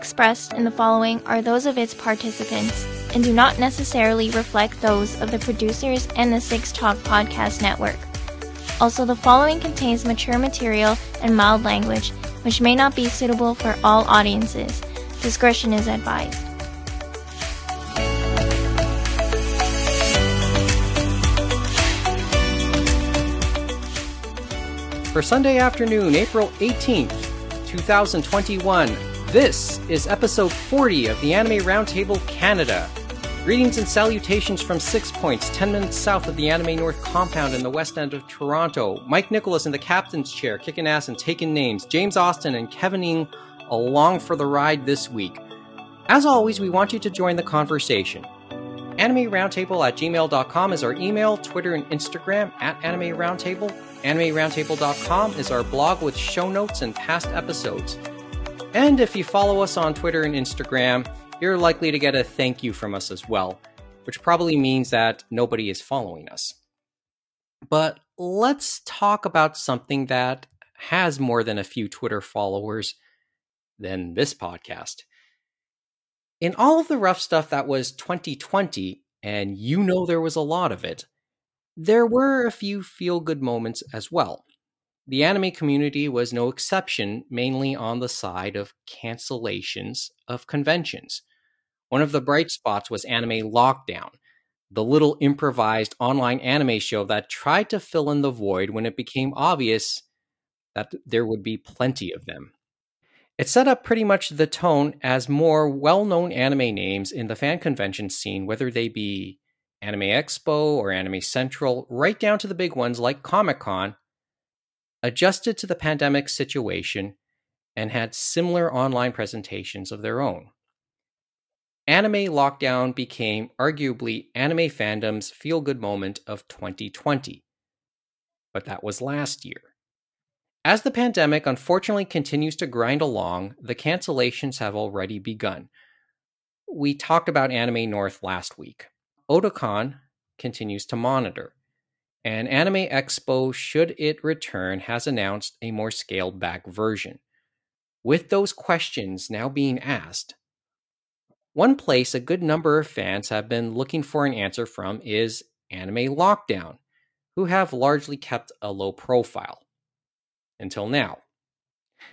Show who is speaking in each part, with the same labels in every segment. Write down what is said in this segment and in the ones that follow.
Speaker 1: expressed in the following are those of its participants and do not necessarily reflect those of the producers and the Six Talk Podcast Network. Also, the following contains mature material and mild language, which may not be suitable for all audiences. Discretion is advised.
Speaker 2: For Sunday afternoon, April 18th, 2021, this is episode 40 of the Anime Roundtable Canada. Greetings and salutations from Six Points, 10 minutes south of the Anime North compound in the west end of Toronto. Mike Nicholas in the captain's chair, kicking ass and taking names. James Austin and Kevin Ing along for the ride this week. As always, we want you to join the conversation. Anime Roundtable at gmail.com is our email, Twitter and Instagram at Anime Roundtable. AnimeRoundtable.com is our blog with show notes and past episodes. And if you follow us on Twitter and Instagram, you're likely to get a thank you from us as well, which probably means that nobody is following us. But let's talk about something that has more than a few Twitter followers than this podcast. In all of the rough stuff that was 2020, and you know there was a lot of it, there were a few feel good moments as well. The anime community was no exception, mainly on the side of cancellations of conventions. One of the bright spots was Anime Lockdown, the little improvised online anime show that tried to fill in the void when it became obvious that there would be plenty of them. It set up pretty much the tone as more well known anime names in the fan convention scene, whether they be Anime Expo or Anime Central, right down to the big ones like Comic Con, adjusted to the pandemic situation and had similar online presentations of their own. Anime Lockdown became arguably anime fandom's feel good moment of 2020. But that was last year. As the pandemic unfortunately continues to grind along, the cancellations have already begun. We talked about Anime North last week. Otakon continues to monitor, and Anime Expo, should it return, has announced a more scaled back version. With those questions now being asked, one place a good number of fans have been looking for an answer from is Anime Lockdown, who have largely kept a low profile. Until now.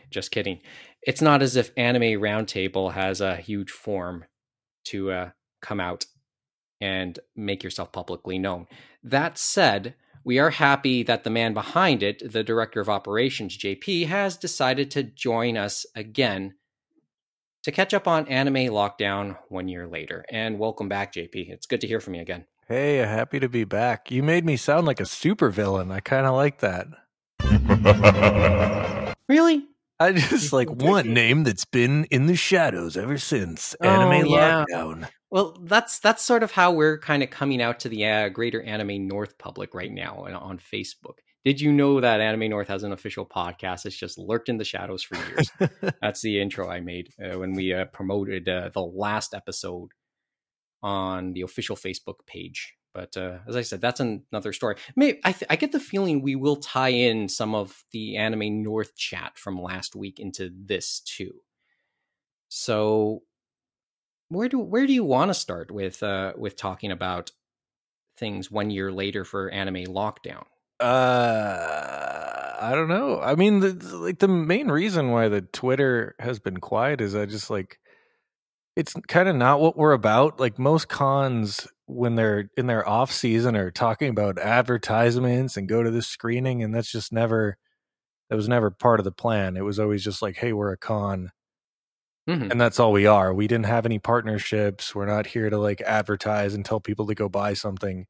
Speaker 2: Just kidding. It's not as if Anime Roundtable has a huge form to uh, come out and make yourself publicly known. That said, we are happy that the man behind it, the director of operations, JP, has decided to join us again to catch up on Anime Lockdown one year later. And welcome back, JP. It's good to hear from you again.
Speaker 3: Hey, uh, happy to be back. You made me sound like a supervillain. I kind of like that.
Speaker 2: really?
Speaker 3: I just like one name that's been in the shadows ever since oh, Anime
Speaker 2: Oh, yeah.
Speaker 3: Lockdown.
Speaker 2: Well, that's that's sort of how we're kind of coming out to the uh, greater Anime North public right now on Facebook. Did you know that Anime North has an official podcast? It's just lurked in the shadows for years. That's the intro I made uh, when we uh, promoted uh, the last episode on the official Facebook page. But uh, as I said, that's an- another story. Maybe, I, th- I get the feeling we will tie in some of the Anime North chat from last week into this too. So, where do where do you want to start with uh, with talking about things one year later for Anime Lockdown?
Speaker 3: Uh, I don't know. I mean, the, like the main reason why the Twitter has been quiet is I just like it's kind of not what we're about. Like most cons, when they're in their off season, are talking about advertisements and go to this screening, and that's just never that was never part of the plan. It was always just like, hey, we're a con,
Speaker 2: Mhm.
Speaker 3: and that's all we are. We didn't have any partnerships. We're not here to like advertise and tell people to go buy something.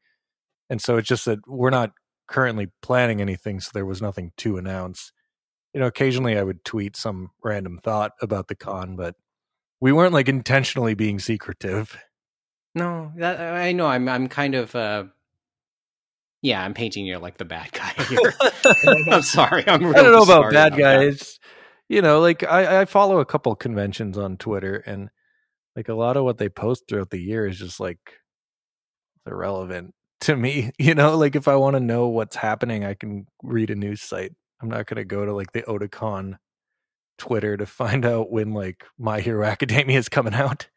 Speaker 3: And so it's just that we're not currently planning anything, so there was nothing to announce. You know, occasionally I would tweet some random thought about the con, but we weren't like intentionally being secretive.
Speaker 2: No, that I know. I'm I'm kind of uh, yeah. I'm painting you like the bad guy here. I'm sorry. I'm
Speaker 3: I don't know about bad guys. You know, like I, I follow a couple conventions on Twitter, and like a lot of what they post throughout the year is just like irrelevant to me. You know, like if I want to know what's happening, I can read a news site. I'm not going to go to like the Otakon Twitter to find out when like My Hero Academia is coming out.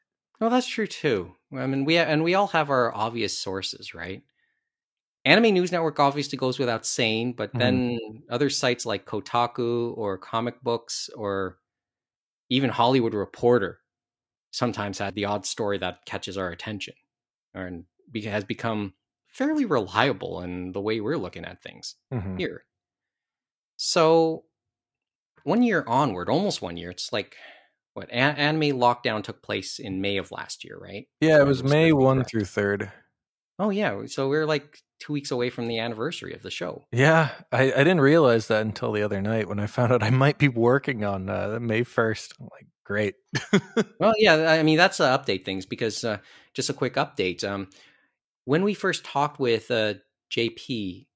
Speaker 2: Well, that's true too. I mean, we and we all have our obvious sources, right? Anime News Network obviously goes without saying, but then mm-hmm. other sites like Kotaku or Comic Books or even Hollywood Reporter sometimes had the odd story that catches our attention and has become fairly reliable in the way we're looking at things mm-hmm. here. So, one year onward, almost one year, it's like what a- anime lockdown took place in May of last year, right?
Speaker 3: Yeah, it was May 1 through 3rd.
Speaker 2: Oh, yeah. So, we're like two weeks away from the anniversary of the show.
Speaker 3: Yeah, I, I didn't realize that until the other night when I found out I might be working on uh, May 1st. I'm like, great.
Speaker 2: well, yeah, I mean, that's uh, update things because uh, just a quick update. Um, when we first talked with uh, JP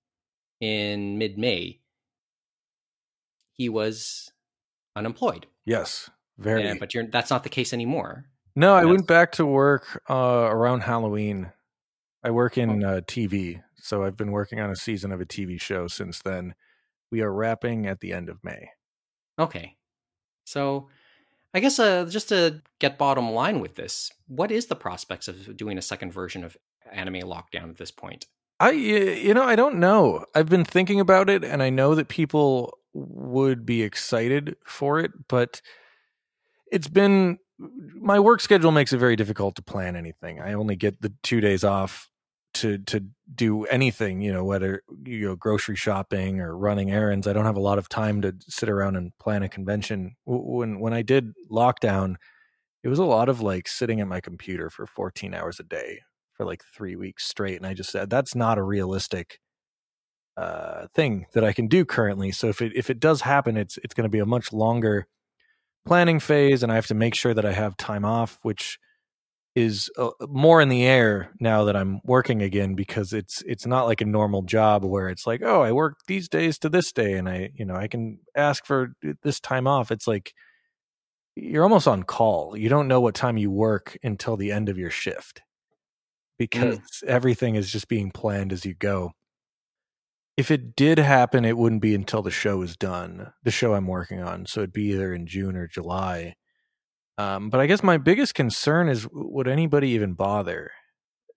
Speaker 2: in mid May, he was unemployed.
Speaker 3: Yes, very.
Speaker 2: Yeah, but that's not the case anymore.
Speaker 3: No, I went back to work uh, around Halloween. I work in oh. uh, TV, so I've been working on a season of a TV show since then. We are wrapping at the end of May.
Speaker 2: Okay. So I guess uh, just to get bottom line with this, what is the prospects of doing a second version of Anime Lockdown at this point?
Speaker 3: I you know I don't know. I've been thinking about it, and I know that people would be excited for it, but it's been my work schedule makes it very difficult to plan anything. I only get the two days off to to do anything, you know, whether you know grocery shopping or running errands. I don't have a lot of time to sit around and plan a convention. When when I did lockdown, it was a lot of like sitting at my computer for 14 hours a day for like 3 weeks straight and I just said that's not a realistic uh, thing that I can do currently. So if it if it does happen, it's it's going to be a much longer planning phase, and I have to make sure that I have time off, which is uh, more in the air now that I'm working again because it's it's not like a normal job where it's like oh I work these days to this day and I you know I can ask for this time off. It's like you're almost on call. You don't know what time you work until the end of your shift because mm. everything is just being planned as you go if it did happen, it wouldn't be until the show is done, the show I'm working on. So it'd be either in June or July. Um, but I guess my biggest concern is would anybody even bother?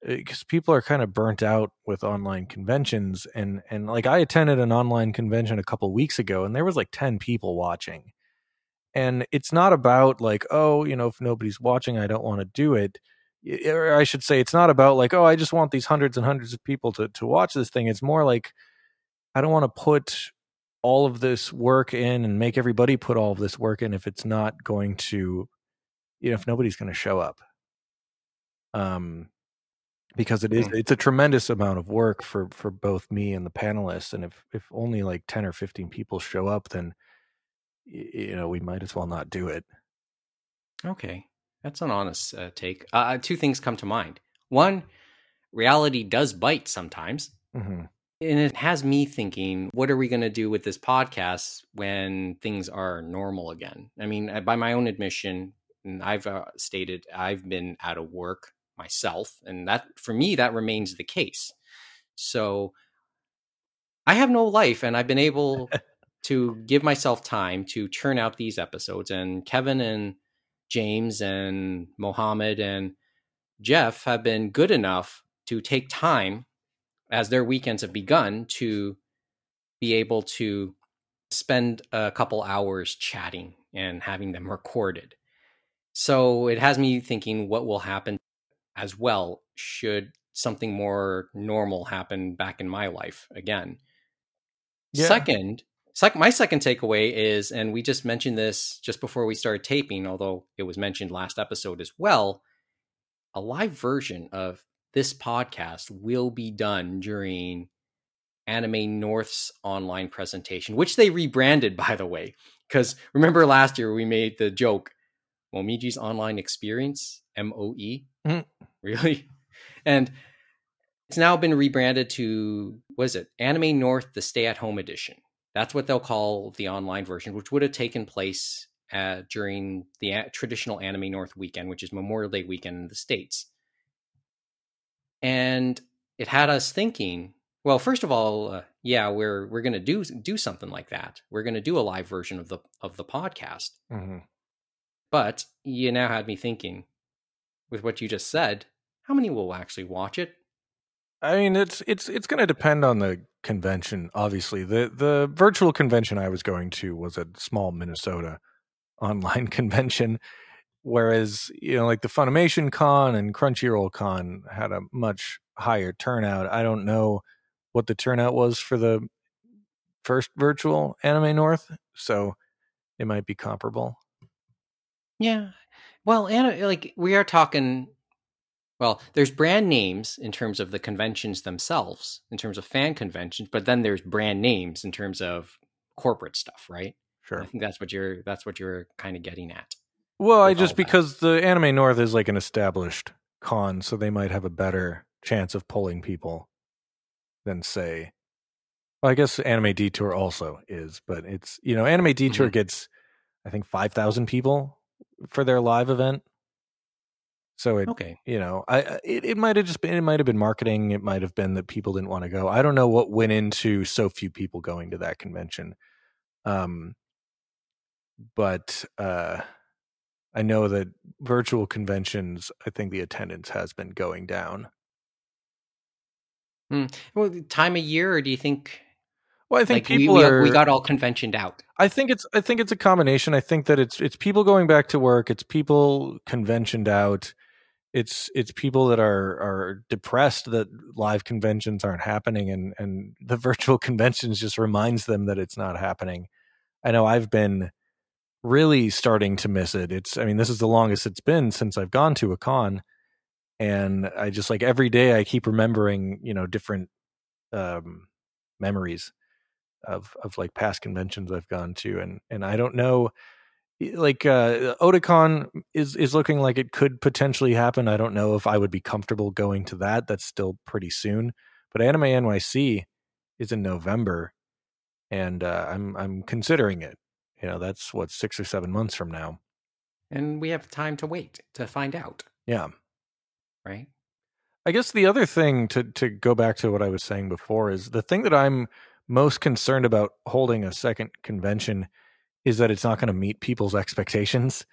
Speaker 3: Because uh, people are kind of burnt out with online conventions, and and like I attended an online convention a couple weeks ago, and there was like ten people watching, and it's not about like oh you know if nobody's watching I don't want to do it. Or I should say it's not about like oh I just want these hundreds and hundreds of people to to watch this thing. It's more like I don't want to put all of this work in and make everybody put all of this work in if it's not going to, you know, if nobody's going to show up. Um, because it is it's a tremendous amount of work for for both me and the panelists and if if only like 10 or 15 people show up then you know we might as well not do it
Speaker 2: okay that's an honest uh, take uh, uh, two things come to mind one reality does bite sometimes mm-hmm. And it has me thinking, what are we going to do with this podcast when things are normal again? I mean, uh, by my own admission, I've uh, stated I've been out of work myself, and that for me that remains the case. So I have no life, and I've been able to give myself time to churn out these episodes. And Kevin and James and Mohammed and Jeff have been good enough to take time as their weekends have begun to be able to spend a couple hours chatting and having them recorded. So it has me thinking what will happen as well should something more normal happen back in my life again. Yeah. Second, sec- my second takeaway is, and we just mentioned this just before we started taping, although it was mentioned last episode as well, a live version of this podcast will be done during Anime North's online presentation, which they rebranded, by the way. Because remember last year we made the joke, Momiji's online experience, M O E. Mm. Really? And it's now been rebranded to, what is it? Anime North, the stay at home edition. That's what they'll call the online version, which would have taken place uh, during the a- traditional Anime North weekend, which is Memorial Day weekend in the States. And it had us thinking Well, first of all, uh, yeah, we're we're gonna do do something like that. We're gonna do a live version of the of the podcast.
Speaker 3: Mhm.
Speaker 2: But you now had me thinking, with what you just said, how many will actually watch it?
Speaker 3: I mean, it's it's it's going to depend on the convention. Obviously, the the virtual convention I was going to was a small Minnesota online convention, whereas you know, like the Funimation Con and Crunchyroll Con had a much higher turnout. I don't know what the turnout was for the first virtual Anime North, so it might be comparable.
Speaker 2: Yeah. Well, and like we are talking well, there's brand names in terms of the conventions themselves, in terms of fan conventions, but then there's brand names in terms of corporate stuff, right?
Speaker 3: Sure.
Speaker 2: I think that's what you're that's what you're kind of getting at.
Speaker 3: Well, I just because the Anime North is like an established con, so they might have a better chance of pulling people than say. Well, I guess Anime Detour also is, but it's you know Anime Detour
Speaker 2: Mhm.
Speaker 3: gets I think five thousand people for their live event. So it
Speaker 2: Okay.
Speaker 3: you know I it, it might have just been it might have been marketing. It might have been that people didn't want to go. I don't know what went into so few people going to that convention. Um, but uh, I know that virtual conventions, I think the attendance has been going down.
Speaker 2: Well, time of year, or do you think
Speaker 3: Well, I think
Speaker 2: like we,
Speaker 3: people
Speaker 2: we,
Speaker 3: are.
Speaker 2: we got all conventioned out?
Speaker 3: I think it's. I think it's a combination. I think that it's. It's people going back to work. It's people conventioned out. It's. It's people that are are depressed that live conventions aren't happening, and and the virtual conventions just reminds them that it's not happening. I know I've been really starting to miss it. It's. I mean, this is the longest it's been since I've gone to a con, and I just like every day I keep remembering, you know, different um, memories of of like past conventions I've gone to, and and I don't know, like uh, Otakon is is looking like it could potentially happen. I don't know if I would be comfortable going to that. That's still pretty soon, but Anime NYC is in November, and uh, I'm I'm considering it. You know, that's what six or seven months from now.
Speaker 2: And we have time to wait to find out,
Speaker 3: Yeah.
Speaker 2: right?
Speaker 3: I guess the other thing to to go back to what I was saying before is the thing that I'm most concerned about holding a second convention is that it's not going to meet people's expectations.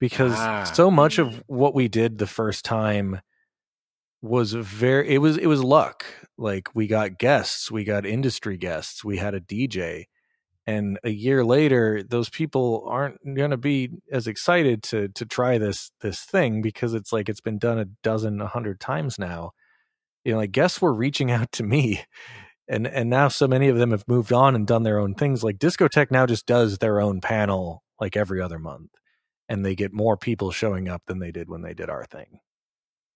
Speaker 3: Because
Speaker 2: Ah.
Speaker 3: so much of what we did the first time was very it was it was luck. Like we got guests we got industry guests we had a DJ and a year later those people aren't going to be as excited to to try this this thing because it's like it's been done a dozen a hundred times now. You know like guests were reaching out to me and and now so many of them have moved on and done their own things like Discotek now just does their own panel like every other month and they get more people showing up than they did when they did our thing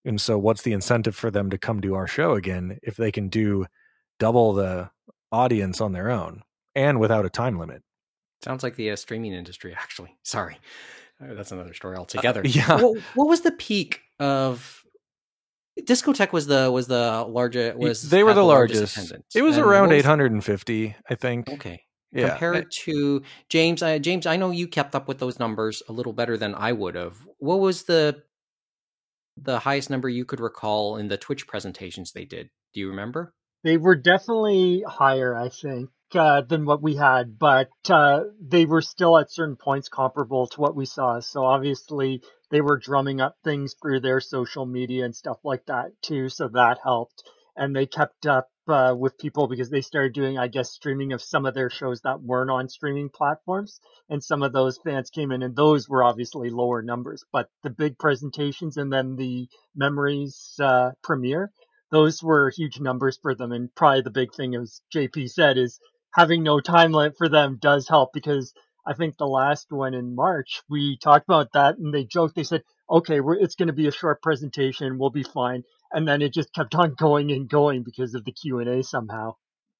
Speaker 3: and so what's the incentive for them to come to our show again if they can do double the audience on their own and without a time limit
Speaker 2: Sounds like the uh, streaming industry, actually. Sorry, Uh, that's another story altogether.
Speaker 3: yeah
Speaker 2: what, what was the peak of Discotek? Was the was the largest? Was
Speaker 3: they were
Speaker 2: had
Speaker 3: the largest,
Speaker 2: attendance?
Speaker 3: it was
Speaker 2: And
Speaker 3: around
Speaker 2: was-
Speaker 3: 850 i think
Speaker 2: Okay.
Speaker 3: yeah
Speaker 2: Compared to James, I, James, I know you kept up with those numbers a little better than I would have. What was the the highest number you could recall in the Twitch presentations they did? Do you remember?
Speaker 4: They were definitely higher, I think, uh, than what we had, but uh, they were still at certain points comparable to what we saw. So obviously, they were drumming up things through their social media and stuff like that too. So that helped, and they kept up uh, with people because they started doing, I guess, streaming of some of their shows that weren't on streaming platforms, and some of those fans came in, and those were obviously lower numbers. But the big presentations and then the memories uh, premiere those were huge numbers for them. And probably the big thing, as JP said, is having no time limit for them does help because I think the last one in March, we talked about that and they joked, they said, okay, we're, it's going to be a short presentation. We'll be fine. And then it just kept on going and going because of the Q and A somehow.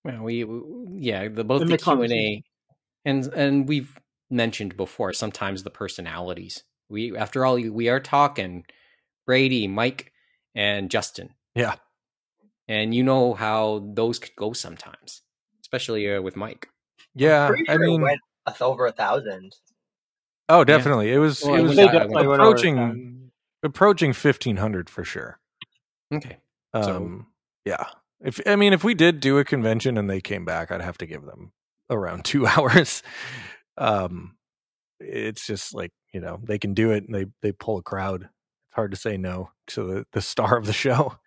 Speaker 2: Well, we, we- yeah, the both
Speaker 4: In
Speaker 2: the
Speaker 4: the
Speaker 2: Q and A and and we've mentioned before sometimes the personalities. We after all we are talking Brady, Mike, and Justin.
Speaker 3: Yeah.
Speaker 2: And you know how those could go sometimes, especially uh, with Mike.
Speaker 3: yeah i
Speaker 5: sure
Speaker 3: mean
Speaker 5: went us over a thousand.
Speaker 3: oh definitely it was
Speaker 2: Well,
Speaker 3: it was
Speaker 2: went-
Speaker 4: they definitely
Speaker 2: went
Speaker 4: went over
Speaker 3: approaching approaching 1500 for sure
Speaker 2: Okay. So-
Speaker 3: um yeah If I mean, if we did do a convention and they came back, I'd have to give them around two hours. Um, it's just like you know they can do it and they they pull a crowd. It's hard to say no to the the star of the show.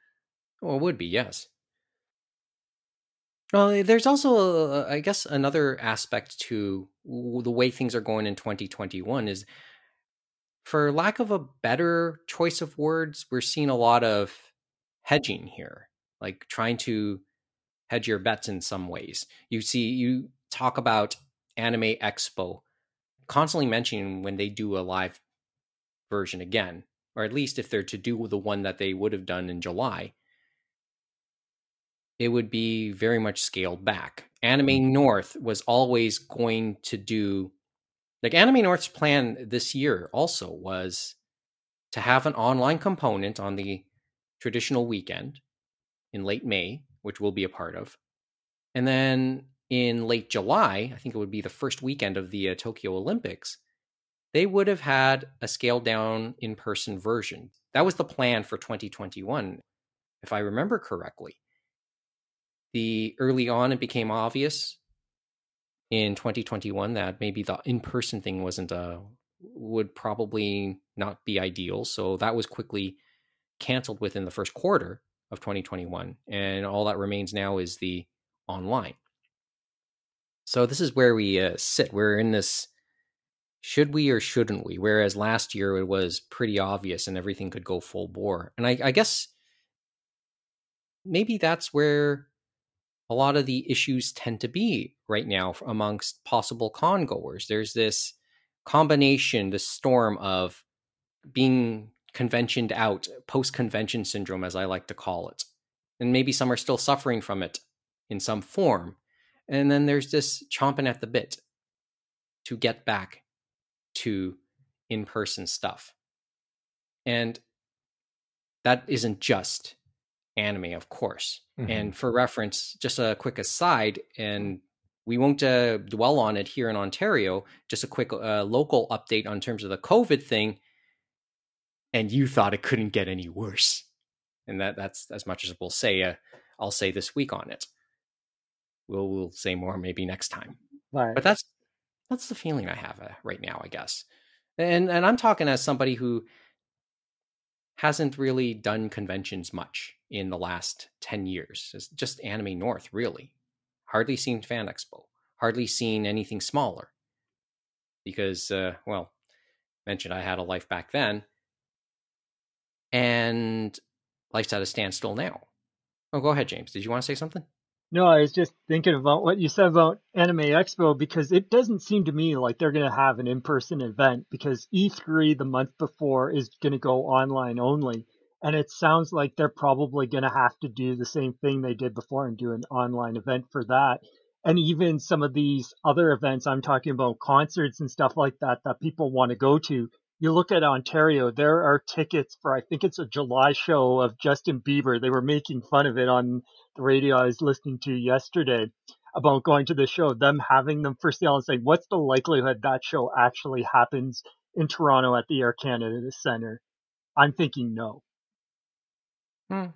Speaker 2: Well, it would be yes. Well, eh, there's also, I guess, another aspect to the way things are going in 2021 is, for lack of a better choice of words, we're seeing a lot of hedging here, like trying to hedge your bets in some ways. You see, you talk about Anime Expo, constantly mentioning when they do a live version again, or at least if they're to do the one that they would have done in July it would be very much scaled back. Anime mm-hmm. North was always going to do like Anime North's plan this year also was to have an online component on the traditional weekend in late May, which we'll be a part of. And then in late July, I think it would be the first weekend of the uh, Tokyo Olympics, they would have had a scaled down in person version. That was the plan for 2021, if I remember correctly the early on it became obvious in 2021 that maybe the in-person thing wasn't uh would probably not be ideal. So that was quickly canceled within the first quarter of 2021 and all that remains now is the online. So this is where we uh, sit. We're in this should we or shouldn't we? Whereas last year it was pretty obvious and everything could go full bore. And i, I guess maybe that's where a lot of the issues tend to be right now amongst possible con goers. There's this combination, this storm of being conventioned out, post convention syndrome, as I like to call it. And maybe some are still suffering from it in some form. And then there's this chomping at the bit to get back to in person stuff. And that isn't just anime, of course. Mm-hmm. And for reference, just a quick aside, and we won't uh, dwell on it here in Ontario. Just a quick uh, local update on terms of the COVID thing. And you thought it couldn't get any worse, and that that's as much as we'll say. Uh, I'll say this week on it. We'll we'll say more maybe next time. Right. But that's that's the feeling I have uh, right now, I guess. And and I'm talking as somebody who hasn't really done conventions much in the last 10 years. It's just Anime North, really. Hardly seen Fan Expo, hardly seen anything smaller. Because, uh, well, mentioned I had a life back then, and life's at a standstill now. Oh, go ahead, James. Did you want to say something?
Speaker 4: No, I was just thinking about what you said about Anime Expo because it doesn't seem to me like they're going to have an in person event because E3 the month before is going to go online only. And it sounds like they're probably going to have to do the same thing they did before and do an online event for that. And even some of these other events, I'm talking about concerts and stuff like that, that people want to go to. You look at Ontario, there are tickets for, I think it's a July show of Justin Bieber. They were making fun of it on the radio I was listening to yesterday about going to the show, them having them for sale and saying, what's the likelihood that show actually happens in Toronto at the Air Canada Centre? I'm thinking no.
Speaker 2: Hmm.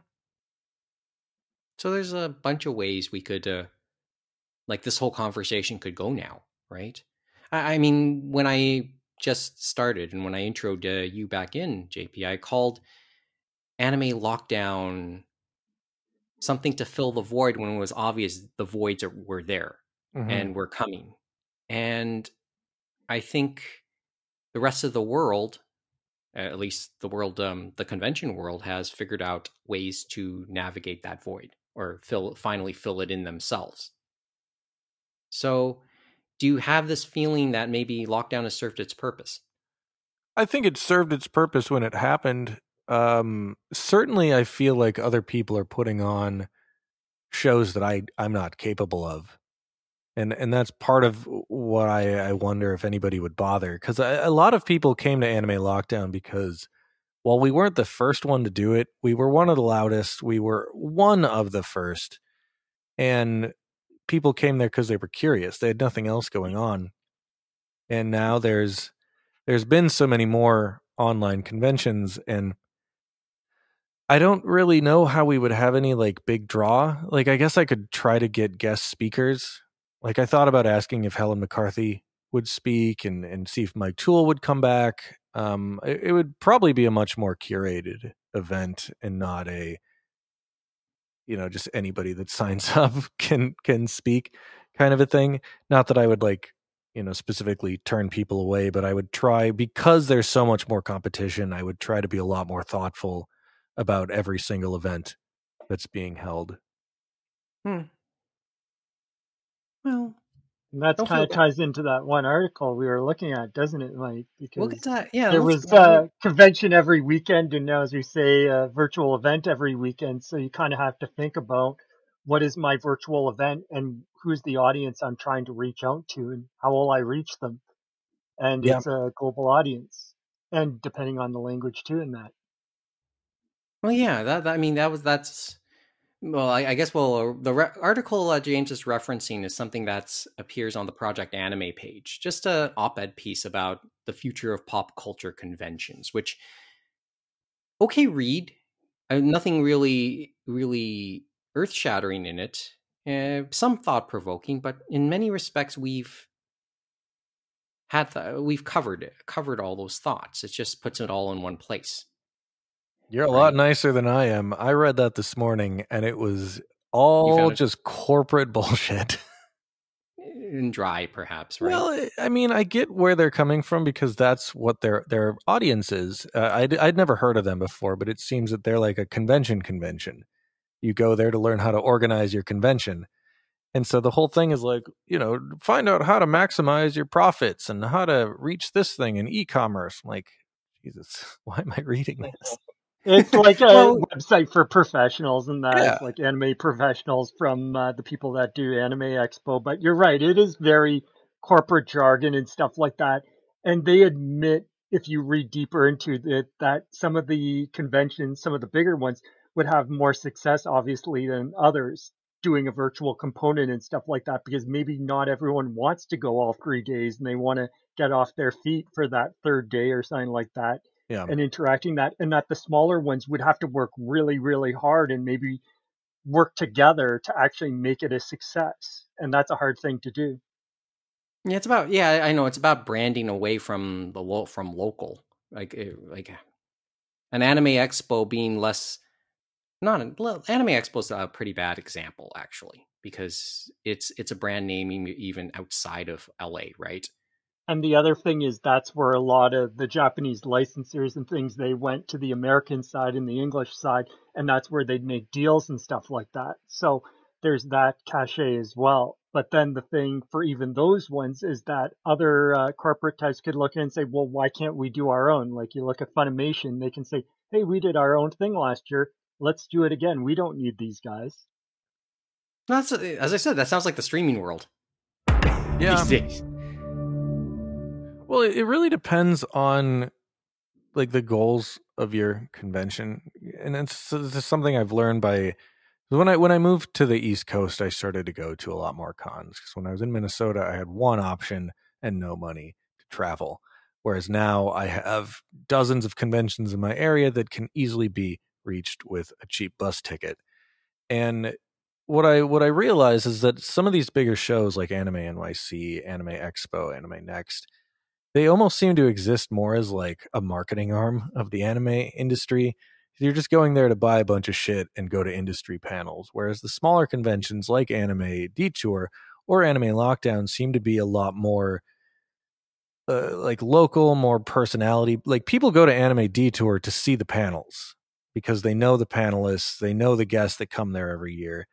Speaker 2: So there's a bunch of ways we could, uh, like this whole conversation could go now, right? I, I mean, when I just started and when I introed uh, you back in, JP, I called anime lockdown something to fill the void when it was obvious the voids are, were there mm-hmm. and were coming. And I think the rest of the world, at least the world, um, the convention world, has figured out ways to navigate that void or fill, finally fill it in themselves. So, do you have this feeling that maybe lockdown has served its purpose?
Speaker 3: I think it served its purpose when it happened. Um certainly i feel like other people are putting on shows that i i'm not capable of. And and that's part of what i i wonder if anybody would bother because a, a lot of people came to anime lockdown because while we weren't the first one to do it we were one of the loudest we were one of the first. And people came there because they were curious they had nothing else going on and now there's there's been so many more online conventions and I don't really know how we would have any like big draw. Like, I guess I could try to get guest speakers. Like, I thought about asking if Helen McCarthy would speak and and see if Mike Toole would come back. Um, it, it would probably be a much more curated event and not a you know just anybody that signs up can can speak kind of a thing not that i would like you know specifically turn people away but i would try because there's so much more competition i would try to be a lot more thoughtful about every single event that's being held
Speaker 2: Hmm. Well,
Speaker 4: that kind of
Speaker 2: bad.
Speaker 4: ties into that one article we were looking at, doesn't it, Mike?
Speaker 2: we'll
Speaker 4: Because
Speaker 2: get that. Yeah,
Speaker 4: there was a convention every weekend, and now, as we say, a virtual event every weekend. So you kind of have to think about what is my virtual event and who's the audience I'm trying to reach out to, and how will I reach them? And
Speaker 3: Yeah.
Speaker 4: it's a global audience, and depending on the language too, in that.
Speaker 2: Well, yeah, that, that- I mean that was that's well, I, I guess well uh, the re- article uh, James is referencing is something that's appears on the Project Anime page, just a op-ed piece about the future of pop culture conventions, which okay read, uh, nothing really really earth-shattering in it, uh, some thought-provoking, but in many respects we've had we've covered it, covered all those thoughts. It just puts it all in one place.
Speaker 3: You're a lot nicer than i am i read that this morning and it was all
Speaker 2: it-
Speaker 3: just corporate bullshit
Speaker 2: And dry, perhaps, right?
Speaker 3: Well, I- I mean, I get where they're coming from because that's what their their audience is. Uh, I'd, I'd never heard of them before, but it seems that they're like a convention convention. You go there to learn how to organize your convention. And so the whole thing is like, you know, find out how to maximize your profits and how to reach this thing in e-commerce. I'm like, Jesus, why am I reading this?
Speaker 4: It's like a
Speaker 2: Well-
Speaker 4: website for professionals, and that
Speaker 3: Yeah.
Speaker 4: like anime professionals from uh, the people that do Anime Expo. But you're right, it is very corporate jargon and stuff like that. And they admit, if you read deeper into it, that some of the conventions, some of the bigger ones, would have more success, obviously, than others doing a virtual component and stuff like that, because maybe not everyone wants to go all three days and they want to get off their feet for that third day or something like that
Speaker 3: Yeah.
Speaker 4: and interacting that and that the smaller ones would have to work really really hard and maybe work together to actually make it a success and that's a hard thing to do
Speaker 2: Yeah, it's about yeah, I know it's about branding away from the lo- from local. Like eh, like an anime expo being less not an anime expo is a pretty bad example actually because it's it's a brand name even outside of LA, right?
Speaker 4: And the other thing is that's where a lot of the japanese licensors and things they went to the american side and the english side and that's where they'd make deals and stuff like that. So there's that cachet as well. But then the thing for even those ones is that other uh, corporate types could look in and say well why can't we do our own? Like you look at funimation they can say hey we did our own thing last year. Let's do it again. We don't need these guys.
Speaker 2: That's as I said, that sounds like the streaming world.
Speaker 3: Yeah. Well, it it really depends on like the goals of your convention, and it's, it's something I've learned by when I when I moved to the East Coast. I started to go to a lot more cons because when I was in Minnesota, I had one option and no money to travel, whereas now I have dozens of conventions in my area that can easily be reached with a cheap bus ticket. And what I what I realize is that some of these bigger shows like Anime NYC, Anime Expo, Anime Next, they almost seem to exist more as like a marketing arm of the anime industry. You're just going there to buy a bunch of shit and go to industry panels, whereas the smaller conventions like Anime Detour or Anime Lockdown seem to be a lot more uh, like local, more personality. Like people go to Anime Detour to see the panels because they know the panelists, they know the guests that come there every year.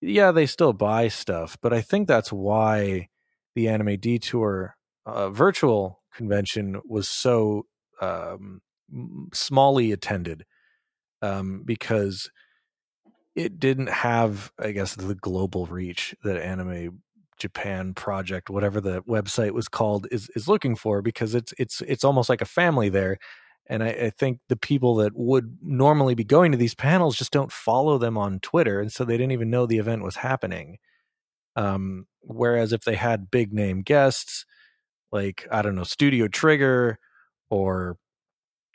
Speaker 3: Yeah, they still buy stuff, but I think that's why the Anime Detour uh, virtual convention was so um, attended um, because it didn't have, I guess, the global reach that Anime Japan Project, whatever the website was called, is is looking for. Because it's it's it's almost like a family there, and I, I think the people that would normally be going to these panels just don't follow them on Twitter, and so they didn't even know the event was happening. Um, whereas if they had big name guests like I don't know Studio Trigger or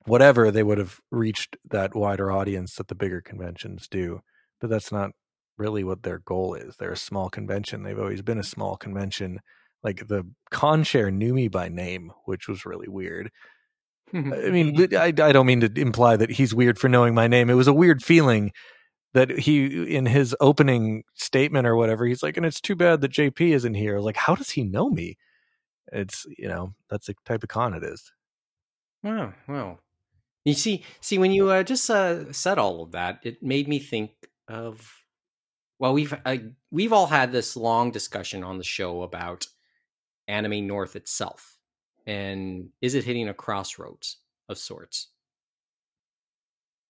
Speaker 3: whatever, they would have reached that wider audience that the bigger conventions do. But that's not really what their goal is. They're a small convention. They've always been a small convention. Like the con share knew me by name, which was really weird. I mean, I, I don't mean to imply that he's weird for knowing my name. It was a weird feeling that he, in his opening statement or whatever, he's like, and it's too bad that JP isn't here. Like, how does he know me? It's, you know, that's the type of con it is.
Speaker 2: Oh, well. You see, see, when you uh, just uh, said all of that, it made me think of. Well, we've uh, we've all had this long discussion on the show about Anime North itself, and is it hitting a crossroads of sorts?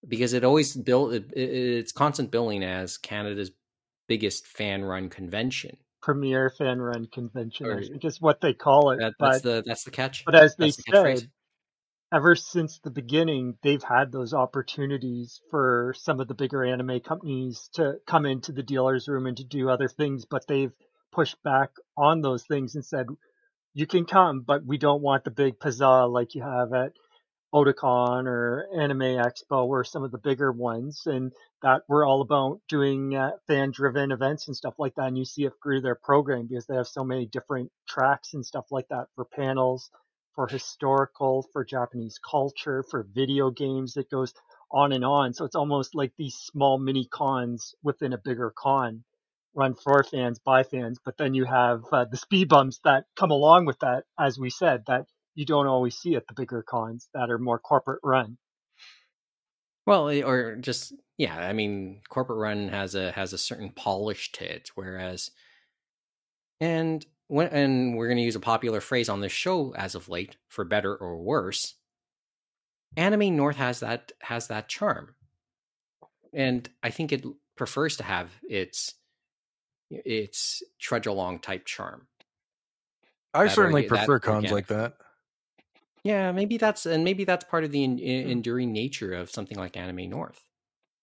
Speaker 2: Because it always built it, it's constant billing as Canada's biggest fan run convention,
Speaker 4: Premier fan run convention, I think is what they call it.
Speaker 2: That,
Speaker 4: but,
Speaker 2: that's the that's the catch.
Speaker 4: but as they
Speaker 2: the
Speaker 4: said, ever since the beginning, they've had those opportunities for some of the bigger anime companies to come into the dealer's room and to do other things, but they've pushed back on those things and said, you can come, but we don't want the big pizzazz like you have at Otakon or Anime Expo or some of the bigger ones. And that we're all about doing uh, fan driven events and stuff like that. And you see it through their program because they have so many different tracks and stuff like that for panels, for historical, for Japanese culture, for video games. It goes on and on. So it's almost like these small mini cons within a bigger con run for fans by fans. But then you have uh, the speed bumps that come along with that, as we said, that you don't always see at the bigger cons that are more corporate run.
Speaker 2: Well, eh, or just yeah, I mean, corporate run has a has a certain polish to it, whereas, and when and we're going to use a popular phrase on this show as of late, for better or worse. Anime North has that has that charm, and I think it prefers to have its its trudge along type charm.
Speaker 3: I
Speaker 2: That
Speaker 3: certainly
Speaker 2: orga- that
Speaker 3: prefer cons
Speaker 2: organic.
Speaker 3: like that.
Speaker 2: Yeah, maybe that's and maybe that's part of the en-
Speaker 3: Hmm.
Speaker 2: enduring nature of something like Anime North.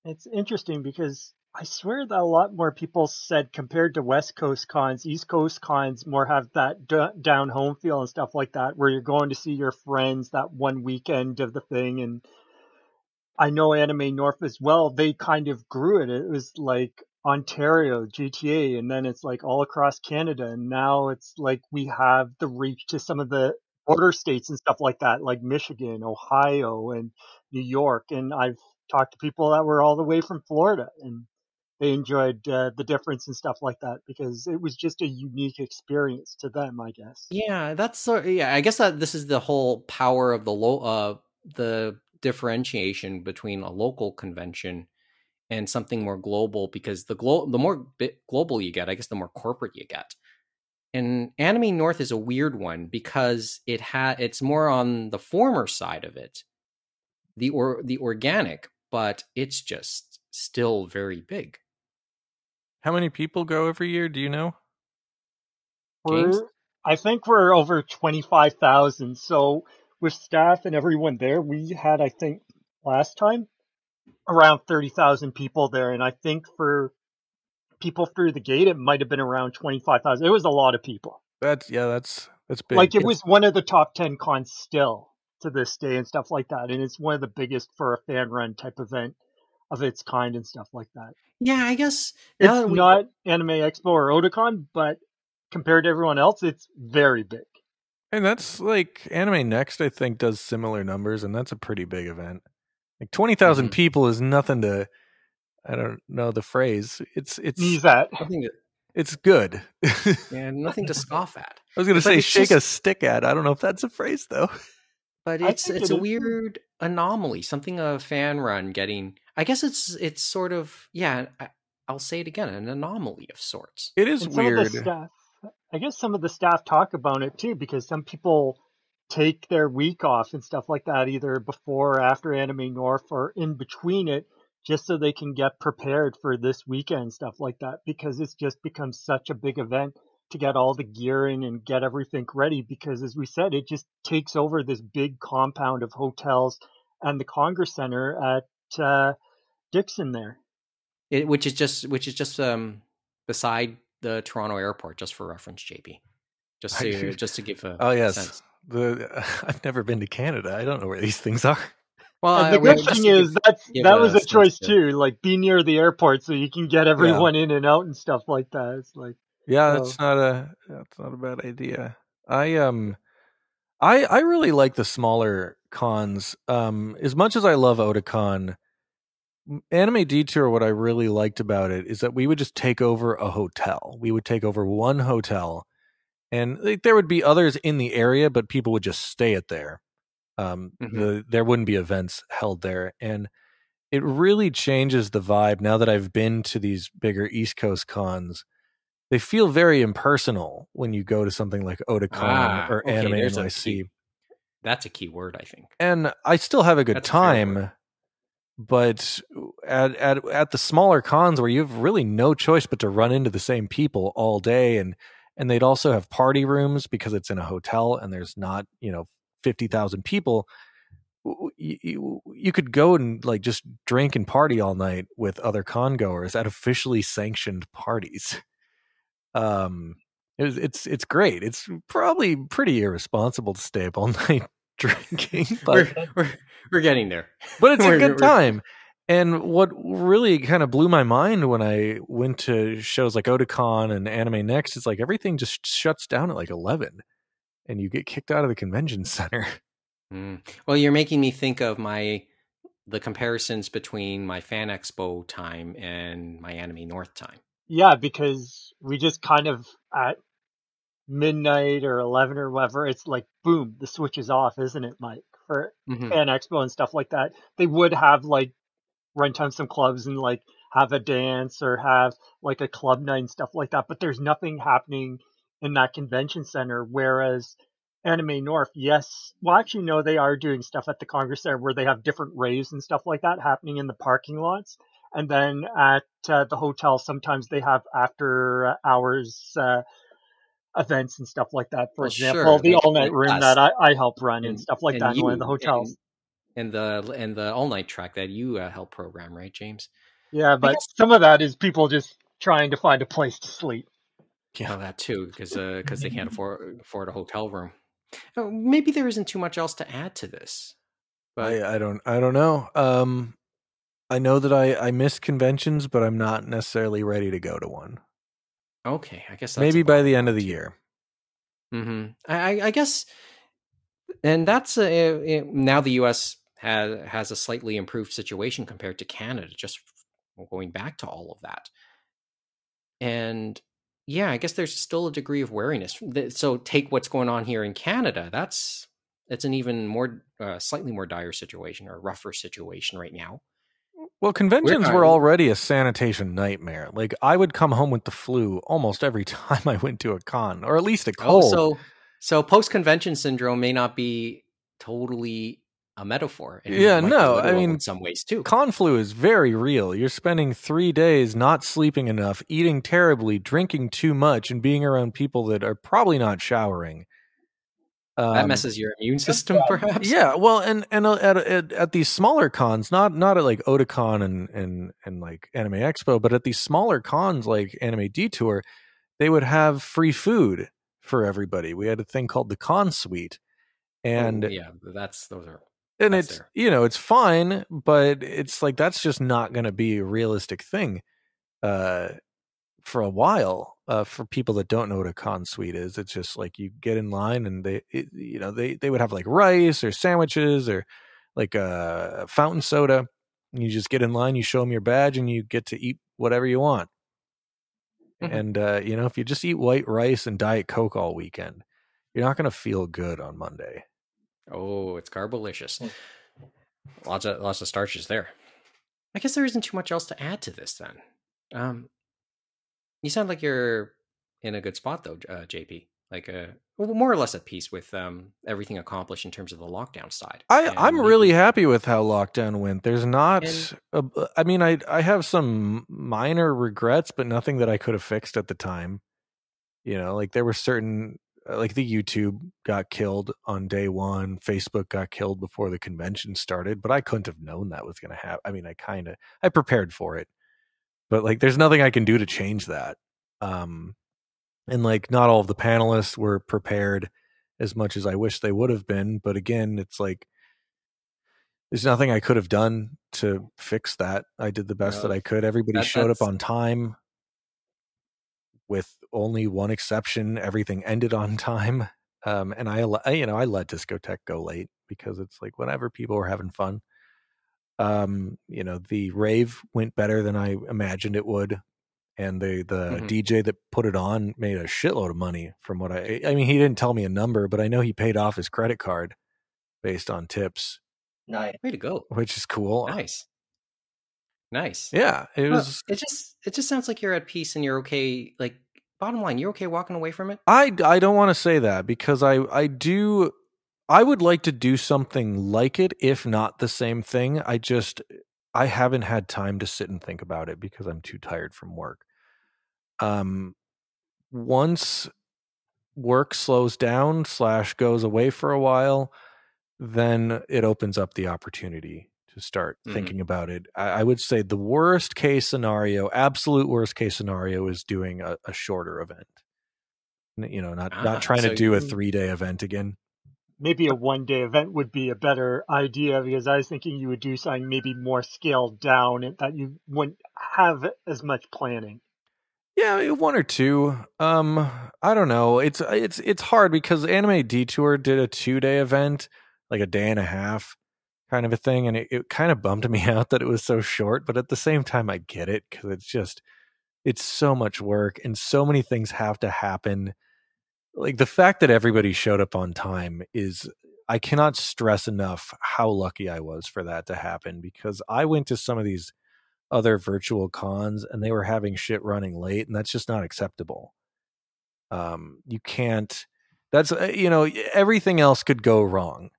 Speaker 4: It's interesting because I swear that a lot more people said compared to West Coast cons, East Coast cons more have that d- down home feel and stuff like that, where you're going to see your friends that one weekend of the thing. And I know Anime North as well. They kind of grew it. It was like Ontario, GTA, and then it's like all across Canada. And now it's like we have the reach to some of the border states and stuff like that, like Michigan, Ohio, and New York. And I've talked to people that were all the way from Florida and they enjoyed uh, the difference and stuff like that because it was just a unique experience to them, I guess.
Speaker 2: Yeah, that's sort yeah. I guess that this is the whole power of the low uh the differentiation between a local convention and something more global because the glo- the more global you get, I guess the more corporate you get. And Anime North is a weird one because it ha it's more on the former side of it, the or the organic, but it's just still very big.
Speaker 3: How many people go every year? Do you know?
Speaker 2: James?
Speaker 4: We're, I think we're over 25,000. So with staff and everyone there, we had, I think, last time around 30,000 people there. And I think for people through the gate, it might have been around 25,000. It was a lot of people.
Speaker 3: That's yeah, that's that's big.
Speaker 4: Like it was one of the top 10 cons still to this day and stuff like that. And it's one of the biggest for a fan run type event of its kind and stuff like that.
Speaker 2: Yeah, I guess
Speaker 4: It's
Speaker 2: we-
Speaker 4: not Anime Expo or Otakon, but compared to everyone else, it's very big.
Speaker 3: and that's like Anime Next. I think does similar numbers, and that's a pretty big event. Like twenty
Speaker 2: Mhm.
Speaker 3: people is nothing to. I don't know the phrase. It's it's
Speaker 4: Knees that.
Speaker 2: nothing to,
Speaker 3: it's good.
Speaker 2: yeah, nothing to scoff at.
Speaker 3: I was gonna
Speaker 2: But
Speaker 3: say
Speaker 2: it's
Speaker 3: shake a stick at. I don't know if that's a phrase though.
Speaker 2: But it's it's
Speaker 4: it
Speaker 2: a
Speaker 4: is.
Speaker 2: weird anomaly, something a fan run getting. I guess it's it's sort of yeah. I, I'll say it again, an anomaly of sorts.
Speaker 3: It is
Speaker 4: And some
Speaker 3: weird.
Speaker 4: of the staff, I guess some of the staff talk about it too, because some people take their week off and stuff like that, either before or after Anime North or in between it, just so they can get prepared for this weekend, stuff like that, because it's just become such a big event to get all the gear in and get everything ready. Because as we said, it just takes over this big compound of hotels and the Congress Center at uh, Dixon there.
Speaker 2: It, which is just which is just um beside the Toronto airport, just for reference, JP. Just to just to give a
Speaker 3: Oh yes,
Speaker 2: sense.
Speaker 3: the I've never been to Canada. I don't know where these things are.
Speaker 2: Well,
Speaker 4: the good thing is that's that was a choice too. Like be near the airport so you can get everyone in and out and stuff like that. It's like
Speaker 3: Yeah,
Speaker 4: So-
Speaker 3: that's not a that's not a bad idea. I um I I really like the smaller cons. Um as much as I love Otakon, Anime Detour what I really liked about it is that we would just take over a hotel. We would take over one hotel and like, there would be others in the area but people would just stay at there. Um
Speaker 2: Mhm.
Speaker 3: the there wouldn't be events held there and it really changes the vibe now that I've been to these bigger East Coast cons they feel very impersonal when you go to something like Otakon
Speaker 2: Ah,
Speaker 3: or
Speaker 2: okay,
Speaker 3: Anime
Speaker 2: a
Speaker 3: NYC.
Speaker 2: That's a key word, I think.
Speaker 3: And I still have a good
Speaker 2: That's
Speaker 3: time,
Speaker 2: word.
Speaker 3: but at at at the smaller cons where you have really no choice but to run into the same people all day and and they'd also have party rooms because it's in a hotel and there's not, you know, 50,000 people. You, you, you could go and like just drink and party all night with other con goers at officially sanctioned parties. Um, it was, it's it's great. It's probably pretty irresponsible to stay up all night drinking, but
Speaker 2: we're, we're we're getting there.
Speaker 3: but it's a good time. And what really kind of blew my mind when I went to shows like Otakon and Anime Next is like everything just shuts down at like eleven, and you get kicked out of the convention center.
Speaker 2: Mm. Well, you're making me think of my the comparisons between my fan expo time and my anime north time.
Speaker 4: yeah, because we just kind of at midnight or eleven or whatever, it's like boom, the switch is off, isn't it, Mike? For
Speaker 2: Mhm.
Speaker 4: Fan Expo and stuff like that. They would have like run down some clubs and like have a dance or have like a club night and stuff like that. But there's nothing happening in that convention center. Whereas Anime North, yes, well, actually, no, they are doing stuff at the Congress Center where they have different raves and stuff like that happening in the parking lots. And then at uh, the hotel, sometimes they have after hours uh, events and stuff like that. For
Speaker 2: Well,
Speaker 4: example,
Speaker 2: sure,
Speaker 4: the all night room
Speaker 2: us.
Speaker 4: that I, I help run and,
Speaker 2: And-
Speaker 4: stuff like
Speaker 2: and
Speaker 4: that in one of the
Speaker 2: you,
Speaker 4: hotels.
Speaker 2: and, and the and the all night track that you uh, help program, right, James?
Speaker 4: Yeah, but
Speaker 2: guess-
Speaker 4: some of that is people just trying to find a place to sleep.
Speaker 3: Yeah.
Speaker 2: Oh, that too, because because they can't afford afford a hotel room. Oh, maybe there isn't too much else to add to this. But
Speaker 3: I, I don't I don't know. Um, I know that I I miss conventions, but I'm not necessarily ready to go to one.
Speaker 2: okay, I guess that's
Speaker 3: Maybe by the end of the year.
Speaker 2: hmm I, I- guess, and that's uh, uh, now the U.S. has has a slightly improved situation compared to Canada. Just going back to all of that, and yeah, I guess there's still a degree of wariness. So take what's going on here in Canada. That's it's an even more uh, slightly more dire situation or rougher situation right now.
Speaker 3: Well, conventions
Speaker 2: not-
Speaker 3: were already a sanitation nightmare. Like I would come home with the flu almost every time I went to a con, or at least a cold.
Speaker 2: Oh, so so post convention syndrome may not be totally a metaphor.
Speaker 3: Yeah, no, I mean,
Speaker 2: in some ways too.
Speaker 3: Con flu is very real. You're spending three days not sleeping enough, eating terribly, drinking too much, and being around people that are probably not showering.
Speaker 2: that
Speaker 3: Um,
Speaker 2: messes your immune system, perhaps.
Speaker 3: Yeah, well, and and uh, at, at at these smaller cons, not not at like Otakon and and and like Anime Expo, but at these smaller cons like Anime Detour, they would have free food for everybody. We had a thing called the Con Suite, and
Speaker 2: Oh, yeah, that's those are
Speaker 3: and
Speaker 2: That's
Speaker 3: it's
Speaker 2: there.
Speaker 3: you know it's fine but it's like that's just not going to be a realistic thing uh for a while uh for people that don't know what a con suite is it's just like you get in line and they it, you know they they would have like rice or sandwiches or like a fountain soda and you just get in line you show them your badge and you get to eat whatever you want
Speaker 2: Mhm.
Speaker 3: and uh you know if you just eat white rice and diet coke all weekend you're not going to feel good on monday
Speaker 2: oh, it's carbolicious.
Speaker 3: Hmm.
Speaker 2: Lots of lots of starches there. I guess there isn't too much else to add to this then. Um, you sound like you're in a good spot though, uh, JP. Like uh, well, more or less at peace with um everything accomplished in terms of the lockdown side.
Speaker 3: I,
Speaker 2: And
Speaker 3: I'm
Speaker 2: maybe-
Speaker 3: really happy with how lockdown went. There's not,
Speaker 2: And-
Speaker 3: a, I mean, I I have some minor regrets, but nothing that I could have fixed at the time. You know, like there were certain, uh, like the YouTube got killed on day one, Facebook got killed before the convention started, but I couldn't have known that was going to happen. I mean, I kind of, I prepared for it, but like, there's nothing I can do to change that. Um, and like, not all of the panelists were prepared as much as I wish they would have been. But again, it's like there's nothing I could have done to fix that. I did the best
Speaker 2: No,
Speaker 3: that I could. Everybody
Speaker 2: that-
Speaker 3: showed up on time with only one exception. Everything ended on time. Um, and I, you know, I let Discotek go late because it's like whenever people were having fun. Um, you know, the rave went better than I imagined it would. And the the
Speaker 2: Mhm.
Speaker 3: DJ that put it on made a shitload of money from what I I mean he didn't tell me a number, but I know he paid off his credit card based on tips,
Speaker 5: Nice.
Speaker 2: Way to go.
Speaker 3: which is cool.
Speaker 2: Nice. Nice.
Speaker 3: Yeah, it
Speaker 2: Well,
Speaker 3: was
Speaker 2: it just it just sounds like you're at peace and you're okay. Like bottom line, you're okay walking away from it.
Speaker 3: I I don't want to say that because I I do I would like to do something like it if not the same thing. I just I haven't had time to sit and think about it because I'm too tired from work. Um once work slows down slash goes away for a while, then it opens up the opportunity to start
Speaker 2: Mhm.
Speaker 3: thinking about it. I, I would say the worst case scenario, absolute worst case scenario, is doing a, a shorter event. You know, not
Speaker 2: Ah,
Speaker 3: not trying
Speaker 2: so
Speaker 3: to do a three day event again.
Speaker 4: Maybe a one day event would be a better idea because I was thinking you would do something maybe more scaled down and that you wouldn't have as much planning.
Speaker 3: Yeah, one or two. Um, I don't know. It's it's it's hard because Anime Detour did a two day event, like a day and a half, kind of a thing, and it, it kind of bummed me out that it was so short. But at the same time, I get it because it's just it's so much work and so many things have to happen. Like the fact that everybody showed up on time is I cannot stress enough how lucky I was for that to happen because I went to some of these other virtual cons and they were having shit running late and that's just not acceptable um you can't that's uh, you know everything else could go wrong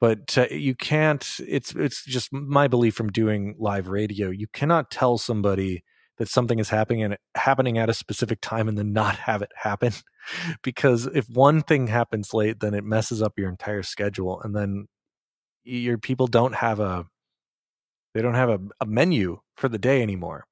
Speaker 3: but uh, you can't it's it's just my belief from doing live radio you cannot tell somebody that something is happening and happening at a specific time and then not have it happen because if one thing happens late then it messes up your entire schedule and then your people don't have a they don't have a, a menu for the day anymore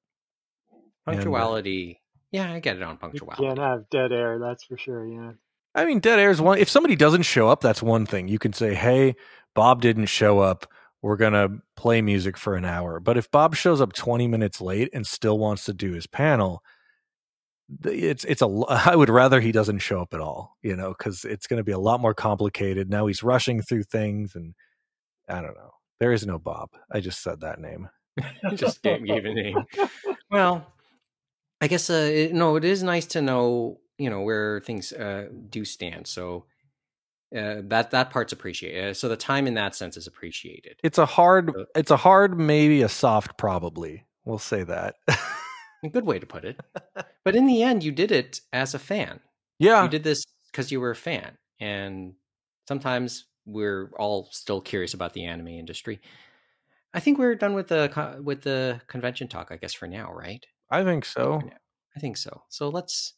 Speaker 3: And, uh,
Speaker 2: Punctuality. yeah, I get it on
Speaker 4: You
Speaker 2: punctuality.
Speaker 4: can't have dead air, that's for sure. Yeah.
Speaker 3: I mean, dead air is one. If somebody doesn't show up, that's one thing. You can say, "Hey, Bob didn't show up. We're gonna play music for an hour." But if Bob shows up twenty minutes late and still wants to do his panel, th- it's it's a. l- I would rather he doesn't show up at all. You know, because it's going to be a lot more complicated. Now he's rushing through things, and I don't know. There is no Bob. I just said that name.
Speaker 2: just gave, gave a name. Well, I guess uh, it, no, it is nice to know you know where things uh, do stand. So uh, that that part's appreciated. Uh, so the time in that sense is appreciated.
Speaker 3: It's a hard.
Speaker 2: Uh,
Speaker 3: It's a hard, maybe a soft, probably. We'll say that.
Speaker 2: A good way to put it. But in the end, you did it as a fan.
Speaker 3: yeah.
Speaker 2: You did this because you were a fan, and sometimes we're all still curious about the anime industry. I think we're done with the with the convention talk. I guess for now, right?
Speaker 3: I think so.
Speaker 2: I think so. So let's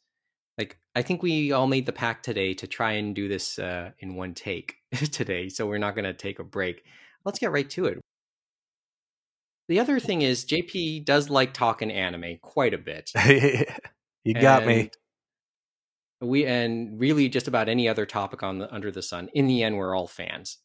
Speaker 2: like I think we all made the pact today to try and do this uh, in one take today. So we're not going to take a break. Let's get right to it. The other thing is JP does like talking anime quite a bit.
Speaker 3: you got me.
Speaker 2: We and really just about any other topic on the under the sun. In the end, we're all fans.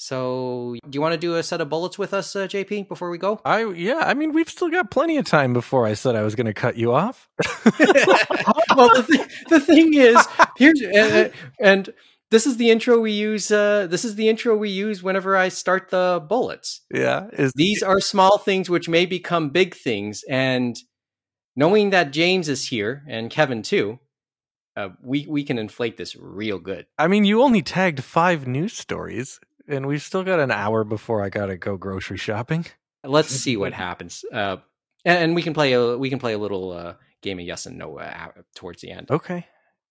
Speaker 2: So, do you want to do a set of bullets with us, uh, JP, before we go?
Speaker 3: I yeah, I mean we've still got plenty of time before I said I was going to cut you off.
Speaker 2: well, the, th- the thing is, here's uh, and this is the intro we use. Uh, this is the intro we use whenever I start the bullets.
Speaker 3: yeah, is
Speaker 2: These are small things which may become big things, and knowing that James is here and Kevin too, uh, we we can inflate this real good.
Speaker 3: I mean you only tagged 5 news stories and we've still got an hour before I got to go grocery shopping.
Speaker 2: Let's see what happens. Uh, and, and we can play a we can play a little uh, game of yes and no uh, towards the end.
Speaker 3: Okay.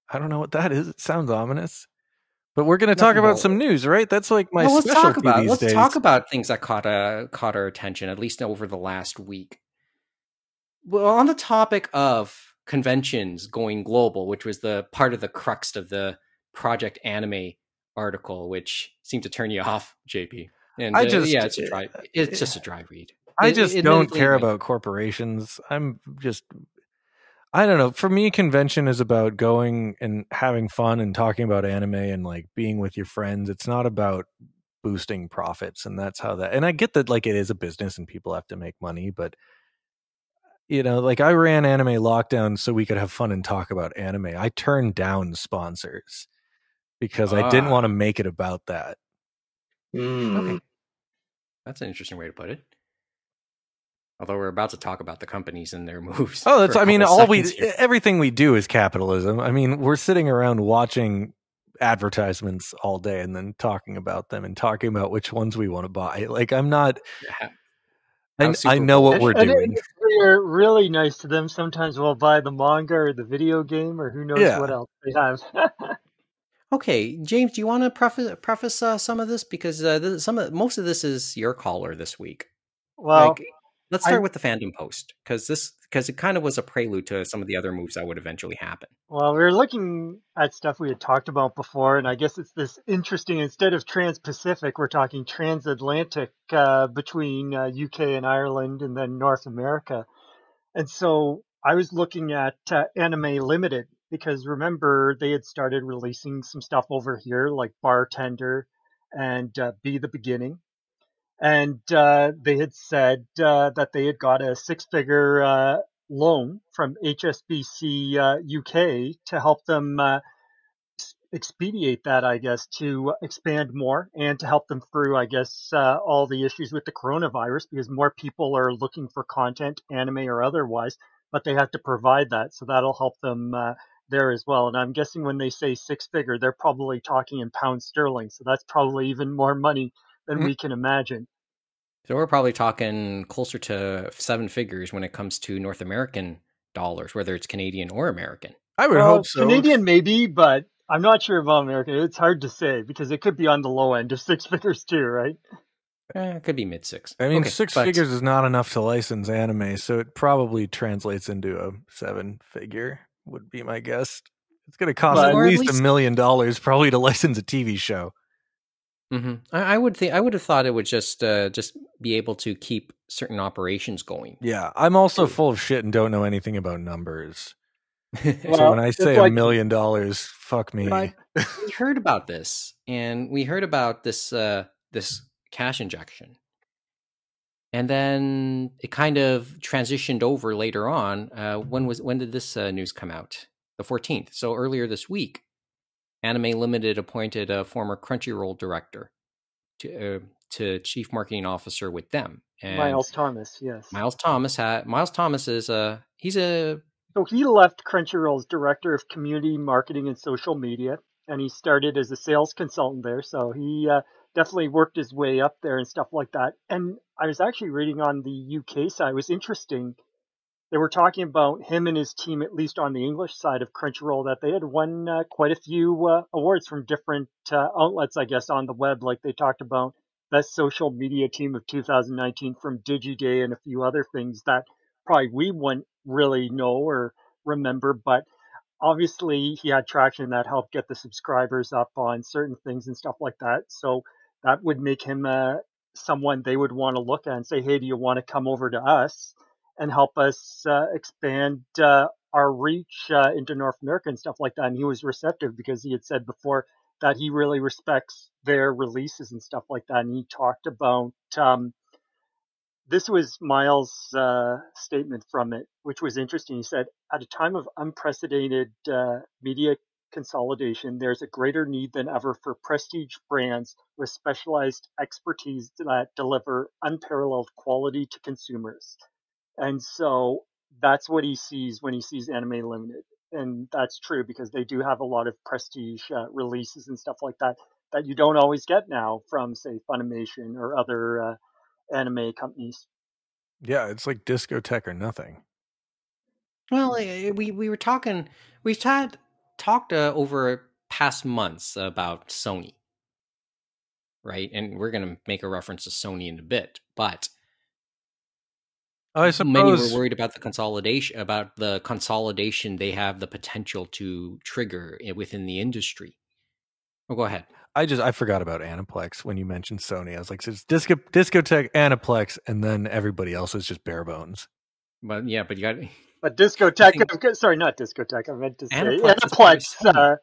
Speaker 3: I don't know what that is. It sounds ominous. But we're going to talk about
Speaker 2: about
Speaker 3: some news, right? That's like my
Speaker 2: well, let's
Speaker 3: specialty
Speaker 2: talk about
Speaker 3: these
Speaker 2: let's
Speaker 3: days.
Speaker 2: talk about things that caught uh, caught our attention at least over the last week. Well, on the topic of conventions going global, which was the part of the crux of the Project Anime article, which seemed to turn you off, JP. And
Speaker 3: I
Speaker 2: uh,
Speaker 3: just-
Speaker 2: yeah, it's a dry it's just a dry read.
Speaker 3: I
Speaker 2: It-
Speaker 3: just
Speaker 2: it-
Speaker 3: don't care about corporations. I'm just I don't know. For me convention is about going and having fun and talking about anime and like being with your friends. It's not about boosting profits and that's how that and i get that like it is a business and people have to make money but you know like i ran anime lockdown so we could have fun and talk about anime i turned down sponsors because i didn't
Speaker 2: Ah.
Speaker 3: want to make it about that
Speaker 5: Mm.
Speaker 2: Okay. That's an interesting way to put it. Although we're about to talk about the companies and their moves.
Speaker 3: oh that's I mean all we
Speaker 2: here.
Speaker 3: everything we do is capitalism i mean we're sitting around watching advertisements all day and then talking about them and talking about which ones we want to buy like i'm not
Speaker 2: Yeah.
Speaker 3: I, I know what we're
Speaker 4: And- and
Speaker 3: doing
Speaker 4: if we're really nice to them. Sometimes we'll buy the manga or the video game or who knows
Speaker 3: Yeah.
Speaker 4: what else they have.
Speaker 2: Okay, James, do you want to preface preface uh, some of this because uh, this, some of most of this is your caller this week.
Speaker 4: well,
Speaker 2: like, let's start
Speaker 4: I-
Speaker 2: with the fandom post because this because it kind of was a prelude to some of the other moves that would eventually happen.
Speaker 4: Well, we were looking at stuff we had talked about before, and I guess it's this interesting. Instead of trans-Pacific, we're talking transatlantic uh, between uh, UK and Ireland, and then North America. And so I was looking at uh, Anime Limited because remember they had started releasing some stuff over here, like Bartender and uh, Be the Beginning. And uh, they had said uh, that they had got a six-figure uh, loan from HSBC uh, UK to help them uh, expedite that, I guess, to expand more and to help them through, I guess, uh, all the issues with the coronavirus because more people are looking for content, anime or otherwise, but they have to provide that. So that'll help them uh, there as well. And I'm guessing when they say six figure, they're probably talking in pounds sterling. So that's probably even more money than
Speaker 3: Mm.
Speaker 4: we can imagine.
Speaker 2: So we're probably talking closer to seven figures when it comes to North American dollars, whether it's Canadian or American.
Speaker 3: i would
Speaker 4: Well,
Speaker 3: hope so
Speaker 4: Canadian maybe, but I'm not sure about American. It's hard to say because it could be on the low end of six figures too, right?
Speaker 2: Eh, it could be mid six.
Speaker 3: I mean,
Speaker 2: Okay,
Speaker 3: six
Speaker 2: but-
Speaker 3: figures is not enough to license anime, so it probably translates into a seven figure, would be my guess. It's going to cost
Speaker 4: But-
Speaker 3: at
Speaker 2: Or at
Speaker 3: least a million dollars probably to license a TV show.
Speaker 2: hmm I, I would think I would have thought it would just uh, just be able to keep certain operations going.
Speaker 3: Yeah, I'm also full of shit and don't know anything about numbers. so
Speaker 4: Well,
Speaker 3: when I say a million dollars, fuck me.
Speaker 2: But we heard about this, and we heard about this uh, this cash injection, and then it kind of transitioned over later on. Uh, when was when did this uh, news come out? The fourteenth. So earlier this week, Anime Limited appointed a former Crunchyroll director to uh, to chief marketing officer with them. And
Speaker 4: Miles Thomas, yes.
Speaker 2: Miles Thomas had Miles Thomas is a he's a
Speaker 4: So he left Crunchyroll's director of community marketing and social media, and he started as a sales consultant there. So he uh, definitely worked his way up there and stuff like that. And I was actually reading on the UK side. It was interesting. They were talking about him and his team, at least on the English side of Crunchyroll, that they had won uh, quite a few uh, awards from different uh, outlets, I guess, on the web. Like they talked about best social media team of 2019 from DigiDay and a few other things that probably we wouldn't really know or remember, but obviously he had traction that helped get the subscribers up on certain things and stuff like that. So that would make him uh, someone they would want to look at and say, hey, do you want to come over to us and help us uh, expand uh, our reach uh, into North America and stuff like that? And he was receptive because he had said before that he really respects their releases and stuff like that. And he talked about um, this was Miles' uh, statement from it, which was interesting. He said, At a time of unprecedented uh, media consolidation, there's a greater need than ever for prestige brands with specialized expertise that deliver unparalleled quality to consumers. And so that's what he sees when he sees Anime Limited. And that's true because they do have a lot of prestige uh, releases and stuff like that that you don't always get now from, say, Funimation or other uh, anime companies.
Speaker 3: yeah, it's like Discotek or nothing.
Speaker 2: Well, eh, we we were talking. We've had talked uh, over past months about Sony, right? And we're going to make a reference to Sony in a bit, but
Speaker 3: I suppose many
Speaker 2: were worried about the consolidation. About the consolidation they have the potential to trigger within the industry. Oh, go ahead.
Speaker 3: I just I forgot about Aniplex when you mentioned Sony. I was like, so it's disco Discotek, Aniplex, and then everybody else is just bare bones.
Speaker 2: But yeah, but you got
Speaker 4: But Discotek,
Speaker 2: think-
Speaker 4: sorry, not Discotek. I meant to say
Speaker 2: Aniplex is
Speaker 4: Aniplex. Uh,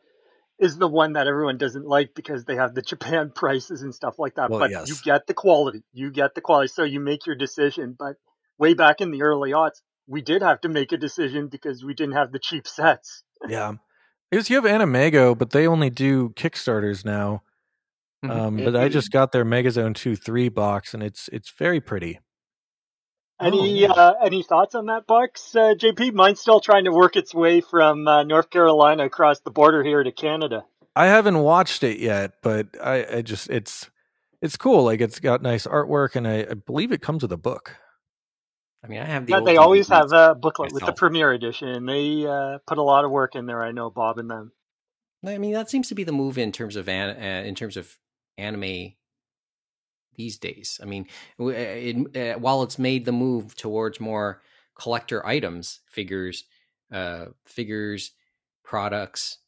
Speaker 4: is the one that everyone doesn't like because they have the Japan prices and stuff like that.
Speaker 3: Well,
Speaker 4: but
Speaker 3: yes.
Speaker 4: you get the quality. You get the quality. So you make your decision. But way back in the early aughts, we did have to make a decision because we didn't have the cheap sets.
Speaker 3: Yeah. Because you have AnimEigo, but they only do Kickstarters now.
Speaker 2: Mhm.
Speaker 3: Um, but I just got their Megazone 2 3 box and it's it's very pretty.
Speaker 4: Any
Speaker 2: yeah.
Speaker 4: uh, any thoughts on that box, uh, JP? Mine's still trying to work its way from uh, North Carolina across the border here to Canada.
Speaker 3: I haven't watched it yet, but I, I just it's it's cool. Like it's got nice artwork and I, I believe it comes with a book.
Speaker 2: I mean, I have the.
Speaker 4: Yeah,
Speaker 2: old
Speaker 4: they always have a booklet with the premiere edition. They uh, put a lot of work in there. I know Bob and them.
Speaker 2: I mean, that seems to be the move in terms of an, uh, in terms of anime these days. I mean, w- uh, it, uh, while it's made the move towards more collector items, figures, uh, figures, products,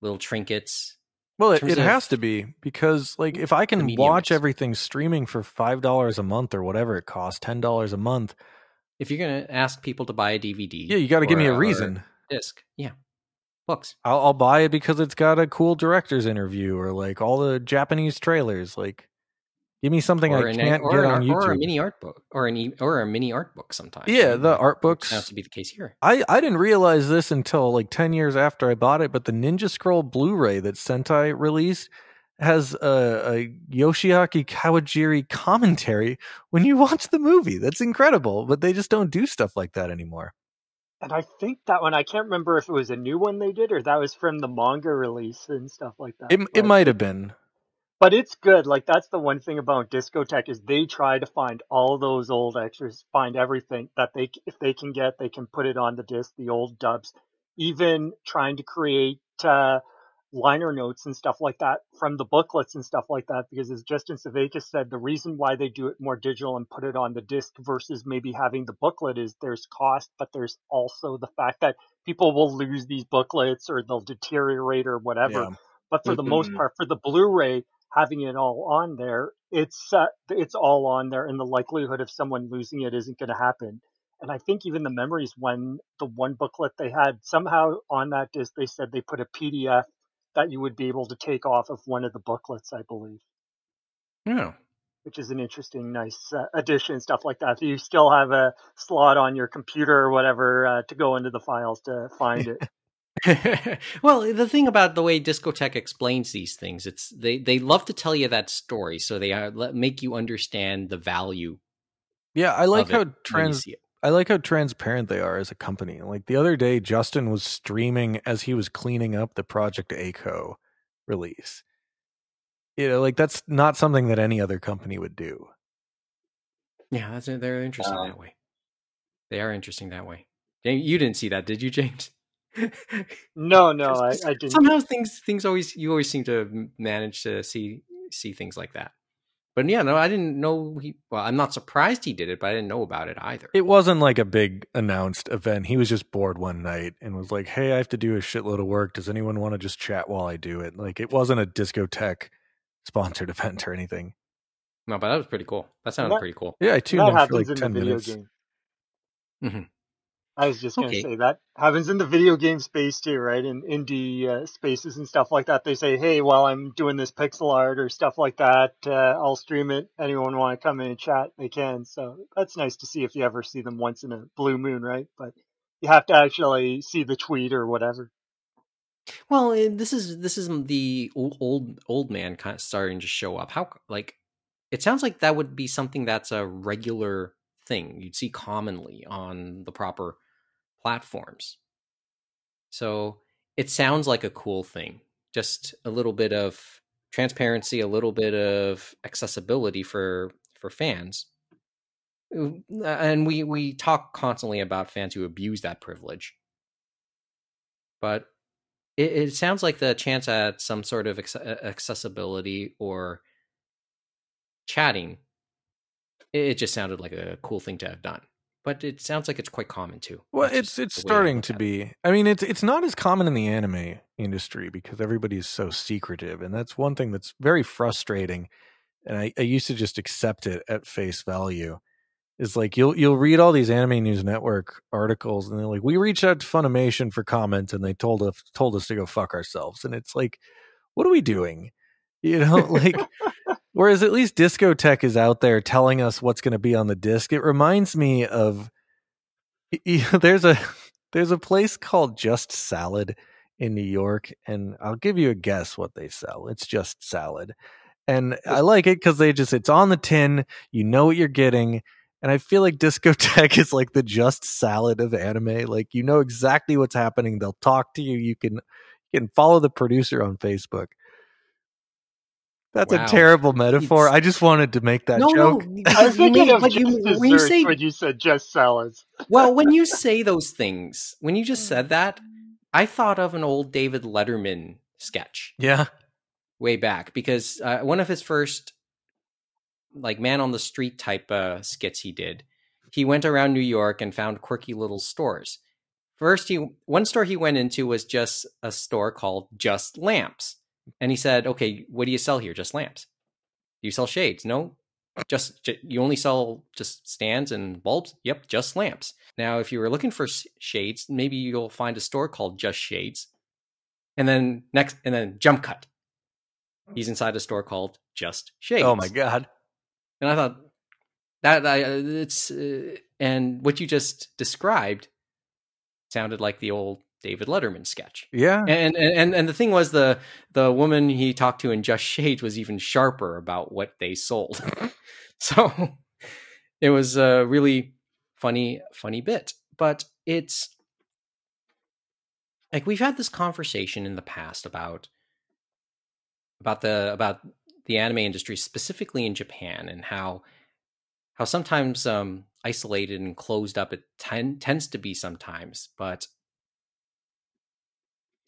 Speaker 2: little trinkets.
Speaker 3: Well, it, it has to be because like if I can watch
Speaker 2: is.
Speaker 3: everything streaming for five dollars a month or whatever it costs, ten dollars a month,
Speaker 2: If you're going to ask people to buy a DVD,
Speaker 3: yeah, you got to give me a reason.
Speaker 2: disc, yeah, books.
Speaker 3: I'll, I'll buy it because it's got a cool director's interview or like all the Japanese trailers. Like, give me something
Speaker 2: or
Speaker 3: I
Speaker 2: an-
Speaker 3: can't
Speaker 2: or
Speaker 3: get
Speaker 2: an
Speaker 3: on
Speaker 2: art- or a
Speaker 3: YouTube.
Speaker 2: mini art book, or an e- or a mini art book. Sometimes,
Speaker 3: Yeah, the art books.
Speaker 2: sounds to be the case here.
Speaker 3: I, I didn't realize this until like 10 years after I bought it, but the Ninja Scroll Blu ray that Sentai released has a, a Yoshiaki Kawajiri commentary when you watch the movie. That's incredible, but they just don't do stuff like that anymore.
Speaker 4: And I think that one, I can't remember if it was a new one they did or that was from the manga release and stuff like that.
Speaker 3: It, it might have been.
Speaker 4: But it's good. Like that's the one thing about Discotek is they try to find all those old extras, find everything that they if they can get, they can put it on the disc, the old dubs. Even trying to create uh, liner notes and stuff like that from the booklets and stuff like that. Because as Justin Sevakis said, the reason why they do it more digital and put it on the disc versus maybe having the booklet is there's cost, but there's also the fact that people will lose these booklets or they'll deteriorate or whatever.
Speaker 3: Yeah.
Speaker 4: But for the most
Speaker 2: Mhm.
Speaker 4: part, for the Blu-ray, having it all on there, it's uh, it's all on there, and the likelihood of someone losing it isn't going to happen. And I think even the memories when the one booklet they had somehow on that disc, they said they put a PDF that you would be able to take off of one of the booklets, I believe,
Speaker 2: Yeah.
Speaker 4: which is an interesting, nice uh, addition, stuff like that. You still have a slot on your computer or whatever uh, to go into the files to find it.
Speaker 2: well, the thing about the way Discotek explains these things, it's they they love to tell you that story, so they uh, let- make you understand the value.
Speaker 3: Yeah, I like how trans. I like how transparent they are as a company. Like the other day, Justin was streaming as he was cleaning up the Project A-Ko release. You know, like that's not something that any other company would do.
Speaker 2: Yeah, that's they're interesting
Speaker 3: Uh,
Speaker 2: that way. They are interesting that way. You didn't see that, did you, James?
Speaker 4: No, no, I, I didn't.
Speaker 2: Somehow things things always you always seem to m- manage to see see things like that. But yeah, no, I didn't know he. Well, I'm not surprised he did it, but I didn't know about it either.
Speaker 3: It wasn't like a big announced event. He was just bored one night and was like, "Hey, I have to do a shitload of work. Does anyone want to just chat while I do it?" Like it wasn't a Discotek sponsored event or anything.
Speaker 2: no, but that was pretty cool. That sounded
Speaker 4: That-
Speaker 2: pretty cool.
Speaker 3: Yeah, I tuned
Speaker 4: that
Speaker 3: in for like
Speaker 4: in
Speaker 3: ten
Speaker 4: the video
Speaker 3: minutes.
Speaker 4: game.
Speaker 2: Mm-hmm.
Speaker 4: I was just gonna
Speaker 2: Okay.
Speaker 4: say that happens in the video game space too, right? In indie uh, spaces and stuff like that, they say, "Hey, while I'm doing this pixel art or stuff like that, uh, I'll stream it. Anyone want to come in and chat? They can." So that's nice to see if you ever see them once in a blue moon, right? But you have to actually see the tweet or whatever.
Speaker 2: Well, eh, this is this is the old old, old man kind of starting to show up. How like it sounds like that would be something that's a regular thing you'd see commonly on the proper platforms. So it sounds like a cool thing. Just a little bit of transparency, a little bit of accessibility for for fans. Uh, And we we talk constantly about fans who abuse that privilege. But it, it sounds like the chance at some sort of acce- accessibility or chatting. It just sounded like a cool thing to have done. But it sounds like it's quite common too.
Speaker 3: Well,
Speaker 2: That's
Speaker 3: it's it's
Speaker 2: the way I
Speaker 3: starting to be. I mean, it's it's not as common in the anime industry because everybody is so secretive, and that's one thing that's very frustrating. And I, I used to just accept it at face value. is like you'll you'll read all these anime news network articles and they're like we reached out to funimation for comment and they told us told us to go fuck ourselves and it's like what are we doing you know like whereas at least discotek is out there telling us what's going to be on the disc it reminds me of there's a there's a place called just salad in new york and i'll give you a guess what they sell it's just salad and i like it because they just it's on the tin you know what you're getting and I feel like Discotek is like the just salad of anime. Like you know exactly what's happening. They'll talk to you. You can you can follow the producer on Facebook. That's wow. a terrible metaphor. It's... I just wanted to make that
Speaker 4: no,
Speaker 3: joke.
Speaker 4: No, I was thinking of just you, when you say when you said just salads.
Speaker 2: well, when you say those things, when you just said that, I thought of an old David Letterman sketch.
Speaker 3: Yeah,
Speaker 2: way back because uh, one of his first like man on the street type uh, skits he did. He went around New York and found quirky little stores. First, he one store he went into was just a store called Just Lamps, and he said, "Okay, what do you sell here? Just lamps? Do you sell shades? No, just you only sell just stands and bulbs. Yep, just lamps. Now, if you were looking for shades, maybe you'll find a store called Just Shades, and then next, and then Jump Cut. He's inside a store called Just Shades.
Speaker 3: Oh my god!
Speaker 2: And I thought that I, it's uh, and what you just described sounded like the old David Letterman sketch.
Speaker 3: Yeah.
Speaker 2: And and and the thing was the the woman he talked to in Just Shade was even sharper about what they sold. so it was a really funny funny bit. But it's like we've had this conversation in the past about about the about the anime industry, specifically in Japan, and how how sometimes um, isolated and closed up it ten, tends to be sometimes, but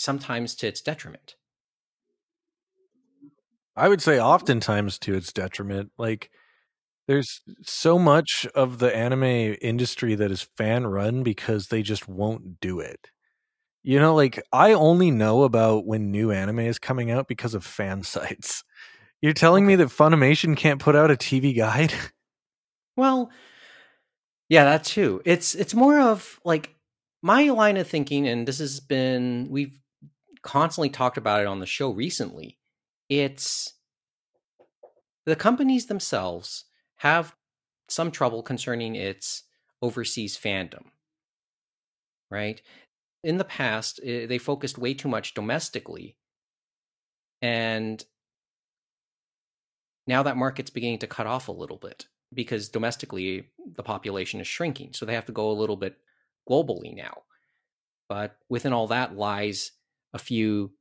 Speaker 2: sometimes to its detriment.
Speaker 3: I would say oftentimes to its detriment. Like there's so much of the anime industry that is fan run because they just won't do it. You know, like I only know about when new anime is coming out because of fan sites. You're telling okay. me that Funimation can't put out a TV guide?
Speaker 2: Well, yeah, that too. It's it's more of like my line of thinking, and this has been we've constantly talked about it on the show recently. It's the companies themselves have some trouble concerning its overseas fandom. Right? In the past, eh, they focused way too much domestically. And now that market's beginning to cut off a little bit because domestically the population is shrinking. So they have to go a little bit globally now. But within all that lies a few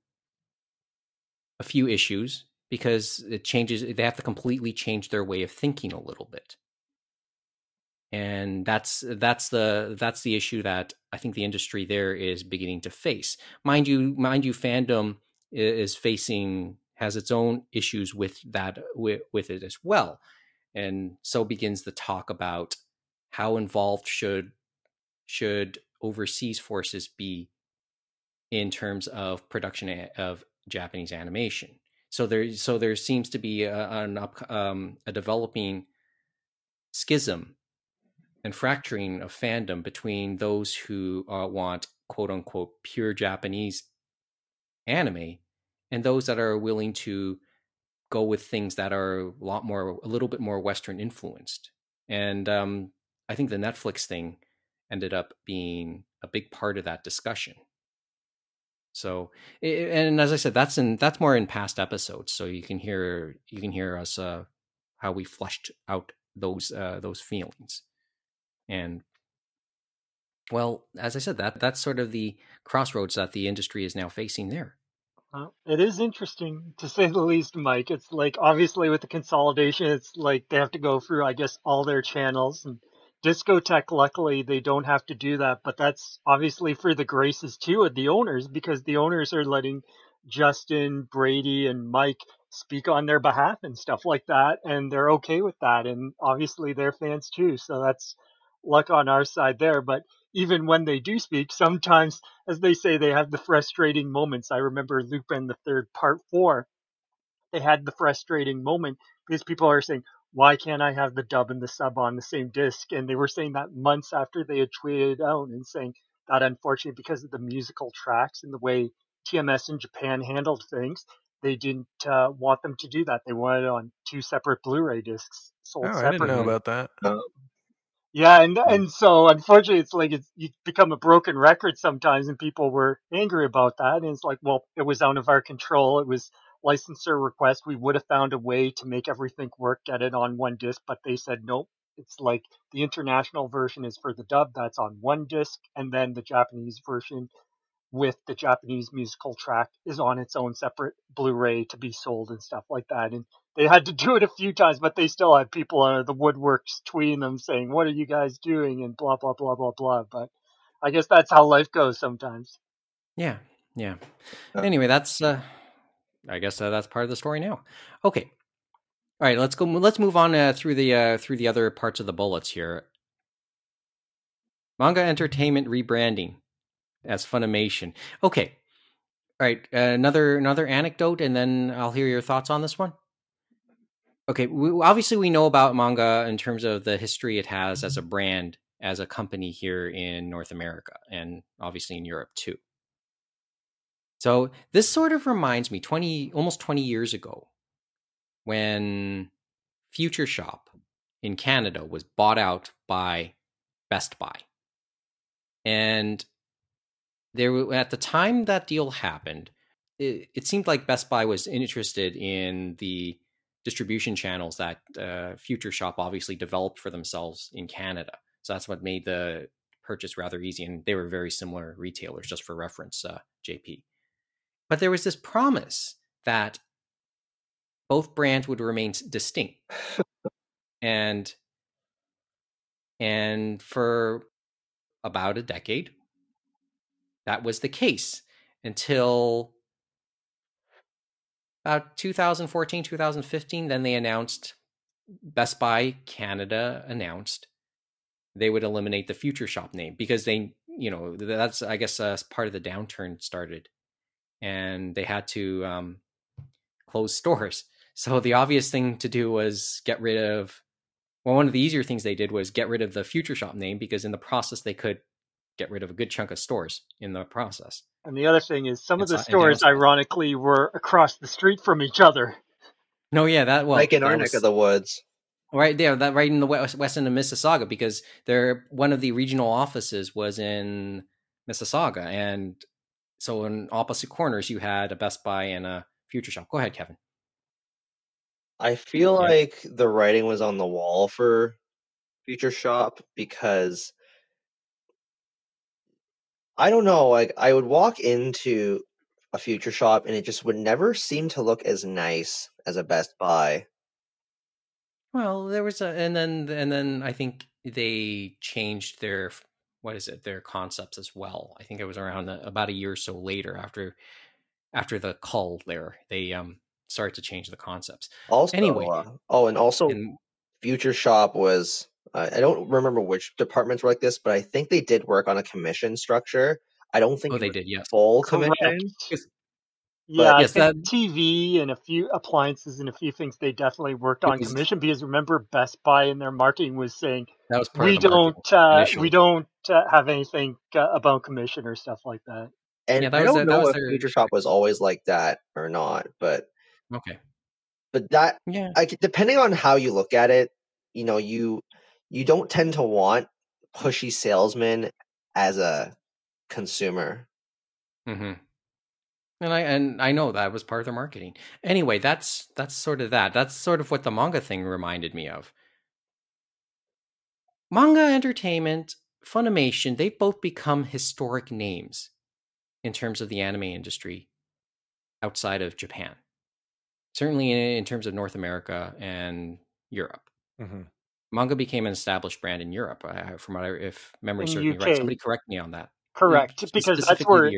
Speaker 2: a few issues because it changes they have to completely change their way of thinking a little bit. And that's that's the that's the issue that I think the industry there is beginning to face. Mind you, mind you, fandom is facing has its own issues with that with, with it as well and so begins the talk about how involved should should overseas forces be in terms of production of Japanese animation. So there, so there seems to be a, an up, um, a developing schism and fracturing of fandom between those who uh, want quote unquote pure Japanese anime and those that are willing to go with things that are a lot more a little bit more western influenced and um, i think the netflix thing ended up being a big part of that discussion so and as i said that's in that's more in past episodes so you can hear you can hear us uh how we fleshed out those uh those feelings and well as i said that that's sort of the crossroads that the industry is now facing there
Speaker 4: well, it is interesting to say the least, Mike. It's like obviously with the consolidation, it's like they have to go through, I guess, all their channels. And Discotek, luckily, they don't have to do that. But that's obviously for the graces too of the owners because the owners are letting Justin, Brady, and Mike speak on their behalf and stuff like that. And they're okay with that. And obviously they're fans too. So that's luck on our side there. But even when they do speak, sometimes, as they say, they have the frustrating moments. I remember Lupin the Third Part Four. They had the frustrating moment because people are saying, why can't I have the dub and the sub on the same disc? And they were saying that months after they had tweeted out and saying that unfortunately because of the musical tracks and the way TMS in Japan handled things, they didn't uh, want them to do that. They wanted it on two separate Blu-ray discs sold
Speaker 3: Oh, I didn't know about that.
Speaker 4: Yeah, and and so unfortunately, it's like it's you become a broken record sometimes, and people were angry about that. And it's like, well, it was out of our control. It was licensor request. We would have found a way to make everything work, get it on one disc, but they said nope. It's like the international version is for the dub, that's on one disc, and then the Japanese version with the Japanese musical track is on its own separate Blu-ray to be sold and stuff like that. And they had to do it a few times, but they still had people out of the woodworks tweeting them saying, "What are you guys doing?" and blah blah blah blah blah. But I guess that's how life goes sometimes.
Speaker 2: Yeah, yeah. Anyway, that's uh, I guess uh, that's part of the story now. Okay, all right. Let's go. Let's move on uh, through the uh, through the other parts of the bullets here. Manga Entertainment rebranding as Funimation. Okay, all right. Uh, another another anecdote, and then I'll hear your thoughts on this one. Okay, we, obviously we know about manga in terms of the history it has as a brand, as a company here in North America, and obviously in Europe too. So this sort of reminds me 20 almost 20 years ago when Future Shop in Canada was bought out by Best Buy. And there at the time that deal happened, it, it seemed like Best Buy was interested in the distribution channels that uh, Future Shop obviously developed for themselves in Canada. So that's what made the purchase rather easy. And they were very similar retailers, just for reference, uh, JP. But there was this promise that both brands would remain distinct. and and for about a decade, that was the case until about 2014, 2015. Then they announced, Best Buy Canada announced they would eliminate the Future Shop name because they, you know, that's, I guess, uh, part of the downturn started and they had to um, close stores. So the obvious thing to do was get rid of. Well, one of the easier things they did was get rid of the Future Shop name because in the process they could get rid of a good chunk of stores in the process.
Speaker 4: And the other thing is, some of the
Speaker 2: It's-
Speaker 4: stores,
Speaker 2: downside.
Speaker 4: ironically, were across the street from each other.
Speaker 2: No, yeah, that well,
Speaker 5: like in our
Speaker 2: that
Speaker 5: neck of the woods.
Speaker 2: right there, that right in the west, west end of Mississauga, because they're one of the regional offices was in Mississauga, and so in opposite corners you had a Best Buy and a Future Shop. Go ahead, Kevin.
Speaker 5: I feel
Speaker 2: Yeah.
Speaker 5: like the writing was on the wall for Future Shop because I don't know, like I would walk into a Future Shop and it just would never seem to look as nice as a Best Buy.
Speaker 2: Well, there was a, and then and then I think they changed their what is it their concepts as well. I think it was around a, about a year or so later after after the cull there they um started to change the concepts.
Speaker 5: Also,
Speaker 2: Anyway.
Speaker 5: uh, oh, and also
Speaker 2: And
Speaker 5: Future Shop was uh, I don't remember which departments were like this, but I think they did work on a commission structure. I don't think
Speaker 2: oh, they did, yes.
Speaker 5: full commission.
Speaker 4: Yeah, I
Speaker 2: yes,
Speaker 4: think
Speaker 2: that-
Speaker 4: TV and a few appliances and a few things they definitely worked on
Speaker 2: Because-
Speaker 4: commission because remember Best Buy in their marketing was saying
Speaker 2: That was part
Speaker 4: we
Speaker 2: of the
Speaker 4: don't uh, we don't uh, have anything uh, about commission or stuff like that.
Speaker 5: And
Speaker 2: Yeah, that
Speaker 5: I
Speaker 2: was
Speaker 5: don't
Speaker 2: their- that
Speaker 5: know
Speaker 2: was
Speaker 5: if
Speaker 2: their-
Speaker 5: Future Shop was always like that or not, but
Speaker 2: Okay.
Speaker 5: but that
Speaker 2: Yeah.
Speaker 5: I c- depending on how you look at it, you know, you you don't tend to want pushy salesmen as a consumer.
Speaker 2: Mm-hmm. And I and I know that was part of their marketing. Anyway, that's that's sort of that. That's sort of what the manga thing reminded me of. Manga Entertainment, Funimation, they've both become historic names in terms of the anime industry outside of Japan. Certainly in, in terms of North America and Europe.
Speaker 3: Mhm.
Speaker 2: Manga became an established brand in Europe. I, from what I, if memory
Speaker 4: In
Speaker 2: serves me right, somebody correct me on that.
Speaker 4: Correct, because that's where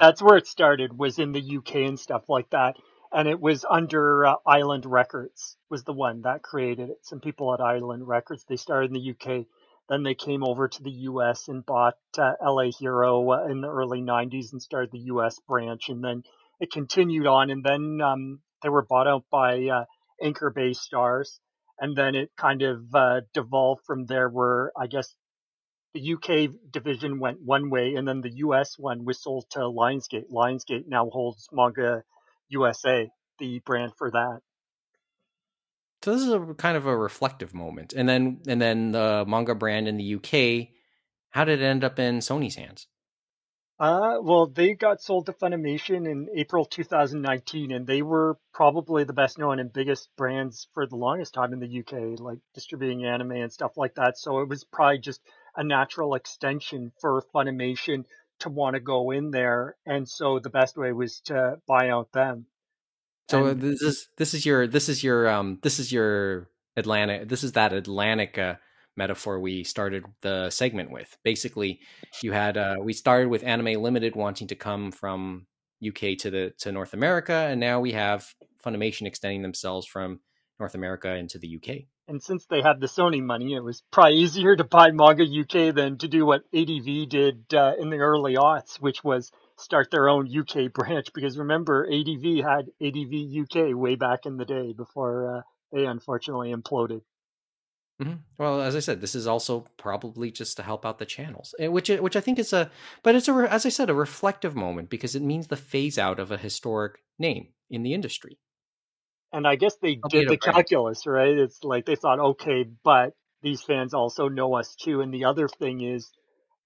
Speaker 4: that's where it started was in the UK and stuff like that, and it was under uh, Island Records was the one that created it. Some people at Island Records they started in the UK, then they came over to the US and bought uh, LA Hero uh, in the early '90s and started the US branch, and then it continued on, and then um, they were bought out by uh, Anchor Bay Starz, and then it kind of uh, devolved from there. Where I guess the UK division went one way, and then the US one was sold to Lionsgate. Lionsgate now holds Manga USA, the brand for that.
Speaker 2: So this is a kind of a reflective moment, and then and then the manga brand in the UK. How did it end up in Sony's hands?
Speaker 4: Uh, well, they got sold to Funimation in April 2019, and they were probably the best known and biggest brands for the longest time in the UK, like distributing anime and stuff like that. So it was probably just a natural extension for Funimation to want to go in there, and so the best way was to buy out them.
Speaker 2: So
Speaker 4: And
Speaker 2: this is this is your this is your um this is your Atlantic this is that Atlantic uh, metaphor we started the segment with. Basically, you had uh, we started with Anime Limited wanting to come from UK to the to North America, and now we have Funimation extending themselves from North America into the UK.
Speaker 4: And since they had the Sony money, it was probably easier to buy Manga UK than to do what ADV did uh, in the early aughts, which was start their own UK branch. Because remember, ADV had ADV UK way back in the day before uh, they unfortunately imploded.
Speaker 2: Mhm. Well, as I said, this is also probably just to help out the channels, eh, which which I think is a, but it's a as I said a reflective moment because it means the phase out of a historic name in the industry.
Speaker 4: And I guess they
Speaker 2: Albeit
Speaker 4: did the calculus, right? It's like they thought, okay, but these fans also know us too. And the other thing is,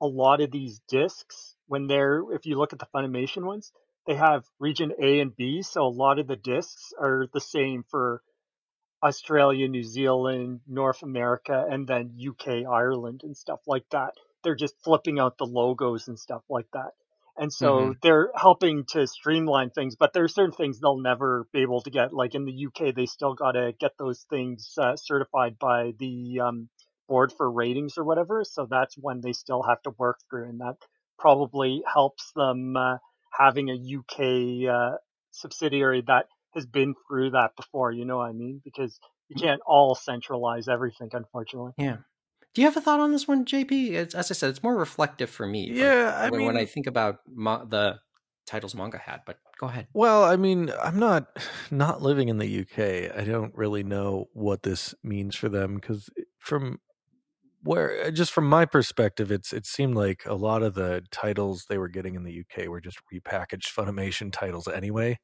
Speaker 4: a lot of these discs, when they're, if you look at the Funimation ones, they have region A and B. So a lot of the discs are the same for Australia, New Zealand, North America, and then UK, Ireland, and stuff like that. They're just flipping out the logos and stuff like that. And so they're helping to streamline things, but there are certain things they'll never be able to get. Like in the UK, they still got to get those things uh, certified by the um, board for ratings or whatever. So that's when they still have to work through, and that probably helps them uh, having a UK uh, subsidiary that has been through that before. You know what I mean? Because you can't all centralize everything, unfortunately.
Speaker 2: Yeah. Do you have a thought on this one, JP? It's, as I said, it's more reflective for me.
Speaker 3: Yeah, I
Speaker 2: when, when I think about ma- the titles manga had, but go ahead.
Speaker 3: Well, I mean, I'm not not living in the UK. I don't really know what this means for them because from where uh, just from my perspective, it's it seemed like a lot of the titles they were getting in the UK were just repackaged Funimation titles anyway.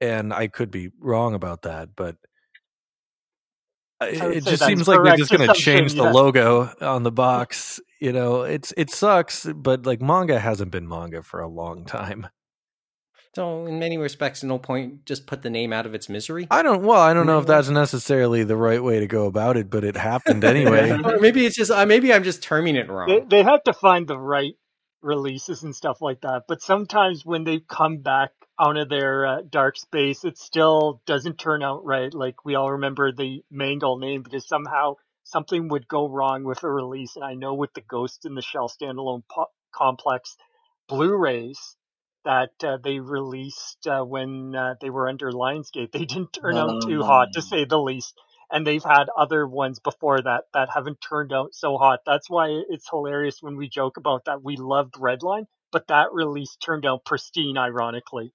Speaker 3: And I could be wrong about that, but I-
Speaker 4: I would
Speaker 3: it just
Speaker 4: that's
Speaker 3: seems like they're just going to change the
Speaker 4: yeah.
Speaker 3: logo on the box. You know, it's it sucks, but like manga hasn't been manga for a long time.
Speaker 2: So, in many respects, no point. Just put the name out of its misery.
Speaker 3: I don't. Well, I don't know if that's necessarily the right way to go about it, but it happened anyway.
Speaker 2: or maybe it's just uh, maybe I'm just terming it wrong.
Speaker 4: They, they have to find the right releases and stuff like that. But sometimes when they come back out of their uh, dark space, it still doesn't turn out right. Like we all remember the Mangle name because somehow something would go wrong with a release. And I know with the Ghost in the Shell standalone po- complex Blu-rays that uh, they released uh, when uh, they were under Lionsgate, they didn't turn out too hot to say the least and they've had other ones before that that haven't turned out so hot. That's why it's hilarious when we joke about that. We loved Redline, but that release turned out pristine, ironically.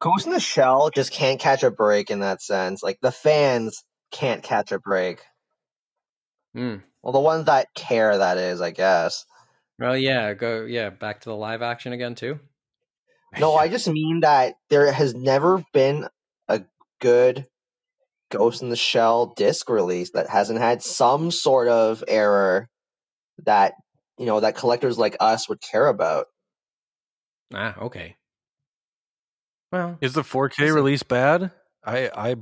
Speaker 5: Ghost in the Shell just can't catch a break in that sense. Like the fans can't catch a break.
Speaker 2: Hmm.
Speaker 5: Well, the ones that care, that is, I guess.
Speaker 2: Well, yeah, go yeah, back to the live action again too.
Speaker 5: No, I just mean that there has never been a good Ghost in the Shell disc release that hasn't had some sort of error that you know that collectors like us would care about.
Speaker 2: Ah, okay. Well,
Speaker 3: Is the 4K
Speaker 2: Listen.
Speaker 3: release bad? I I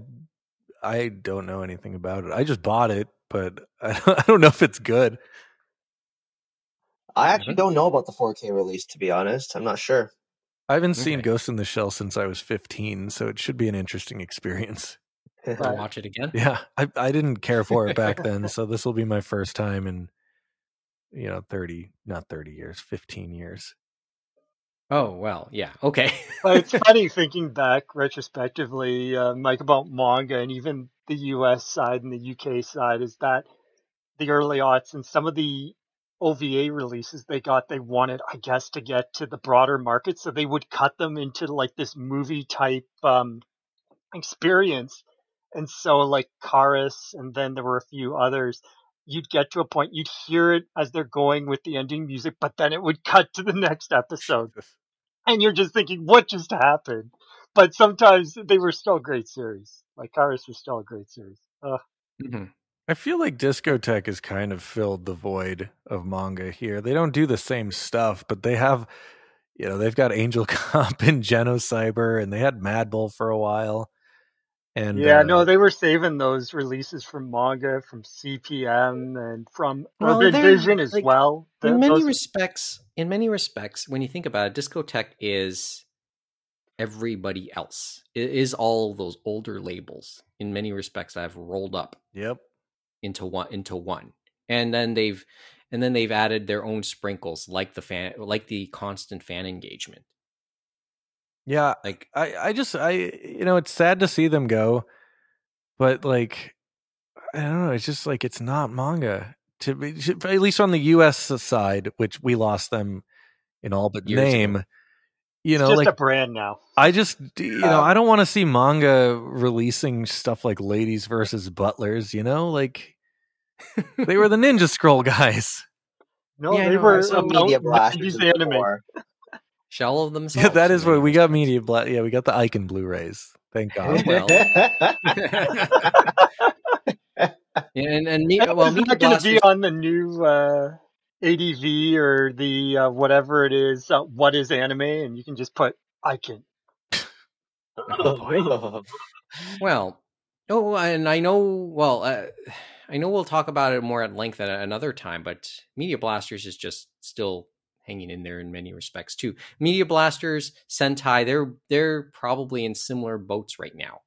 Speaker 3: I don't know anything about it. I just bought it, but I don't, I don't know if it's good.
Speaker 5: I actually don't know about the 4K release to be honest. I'm not sure.
Speaker 3: I haven't seen
Speaker 2: Okay.
Speaker 3: Ghost in the Shell since I was 15, so it should be an interesting experience.
Speaker 2: I'll watch it again.
Speaker 3: Yeah, I I didn't care for it back then, so this will be my first time in you know 30, not 30 years, 15 years.
Speaker 2: Oh well, yeah, okay.
Speaker 4: But it's funny thinking back retrospectively, uh, Mike, about manga and even the US side and the UK side is that the early aughts and some of the OVA releases they got, they wanted, I guess, to get to the broader market. So they would cut them into like this movie type um, experience. And so like Karas and then there were a few others, you'd get to a point, you'd hear it as they're going with the ending music, but then it would cut to the next episode. And you're just thinking, what just happened? But sometimes they were still great series. Like Karas was still a great series. Ugh.
Speaker 2: Mhm.
Speaker 3: I feel like Discotek has kind of filled the void of manga here. They don't do the same stuff, but they have, you know, they've got Angel Cop and Genocyber, and they had Mad Bull for a while. And
Speaker 4: yeah,
Speaker 3: uh,
Speaker 4: no, they were saving those releases from manga, from CPM, and from
Speaker 2: Well,
Speaker 4: Urban Vision as
Speaker 2: like,
Speaker 4: well.
Speaker 2: in many
Speaker 4: those-
Speaker 2: respects, in many respects, when you think about it, Discotek is everybody else. It is all those older labels in many respects that have rolled up
Speaker 3: yep,
Speaker 2: into one into one. And then they've and then they've added their own sprinkles like the fan like the constant fan engagement.
Speaker 3: Yeah.
Speaker 2: Like
Speaker 3: I, I just, I, you know, it's sad to see them go, but like, I don't know. It's just like it's not manga to be, at least on the U.S. side, which we lost them in all but
Speaker 2: Years ago.
Speaker 3: name. You
Speaker 4: it's
Speaker 3: know,
Speaker 4: just
Speaker 3: like
Speaker 4: a brand now.
Speaker 3: I just, you know,
Speaker 5: Uh,
Speaker 3: I don't want to see manga releasing stuff like Ladies versus Butlers. You know, like they were the Ninja Scroll guys.
Speaker 4: No,
Speaker 2: Yeah,
Speaker 4: they
Speaker 2: know, I
Speaker 4: were
Speaker 5: Some
Speaker 4: about
Speaker 5: media blasters
Speaker 4: 90s anime.
Speaker 2: Shell of themselves.
Speaker 3: Yeah, that is what we got. Media, Bla- yeah, we got the Icon Blu-rays. Thank God.
Speaker 2: well. And and me, well, Media
Speaker 4: not going to be on the new uh, ADV or the uh, whatever it is. Uh, what is anime? And you can just put icon.
Speaker 2: Well, oh, and I know. Well, uh, I know we'll talk about it more at length at another time. But Media Blasters is just still hanging in there in many respects too. Media Blasters, Sentai, they're they're probably in similar boats right now.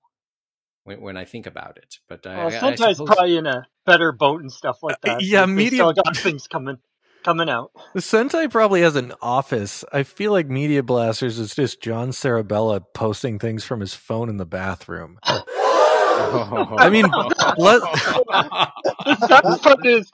Speaker 2: When, when I think about it, but I,
Speaker 4: Well,
Speaker 2: I- I suppose-
Speaker 4: probably in a better boat and stuff like
Speaker 3: Uh,
Speaker 4: that.
Speaker 3: yeah,
Speaker 4: Like, they
Speaker 3: media-
Speaker 4: still got things coming coming out.
Speaker 3: The Sentai probably has an office. I feel like Media Blasters is just John Sirabella posting things from his phone in the bathroom. I mean, let-
Speaker 4: The sad part is,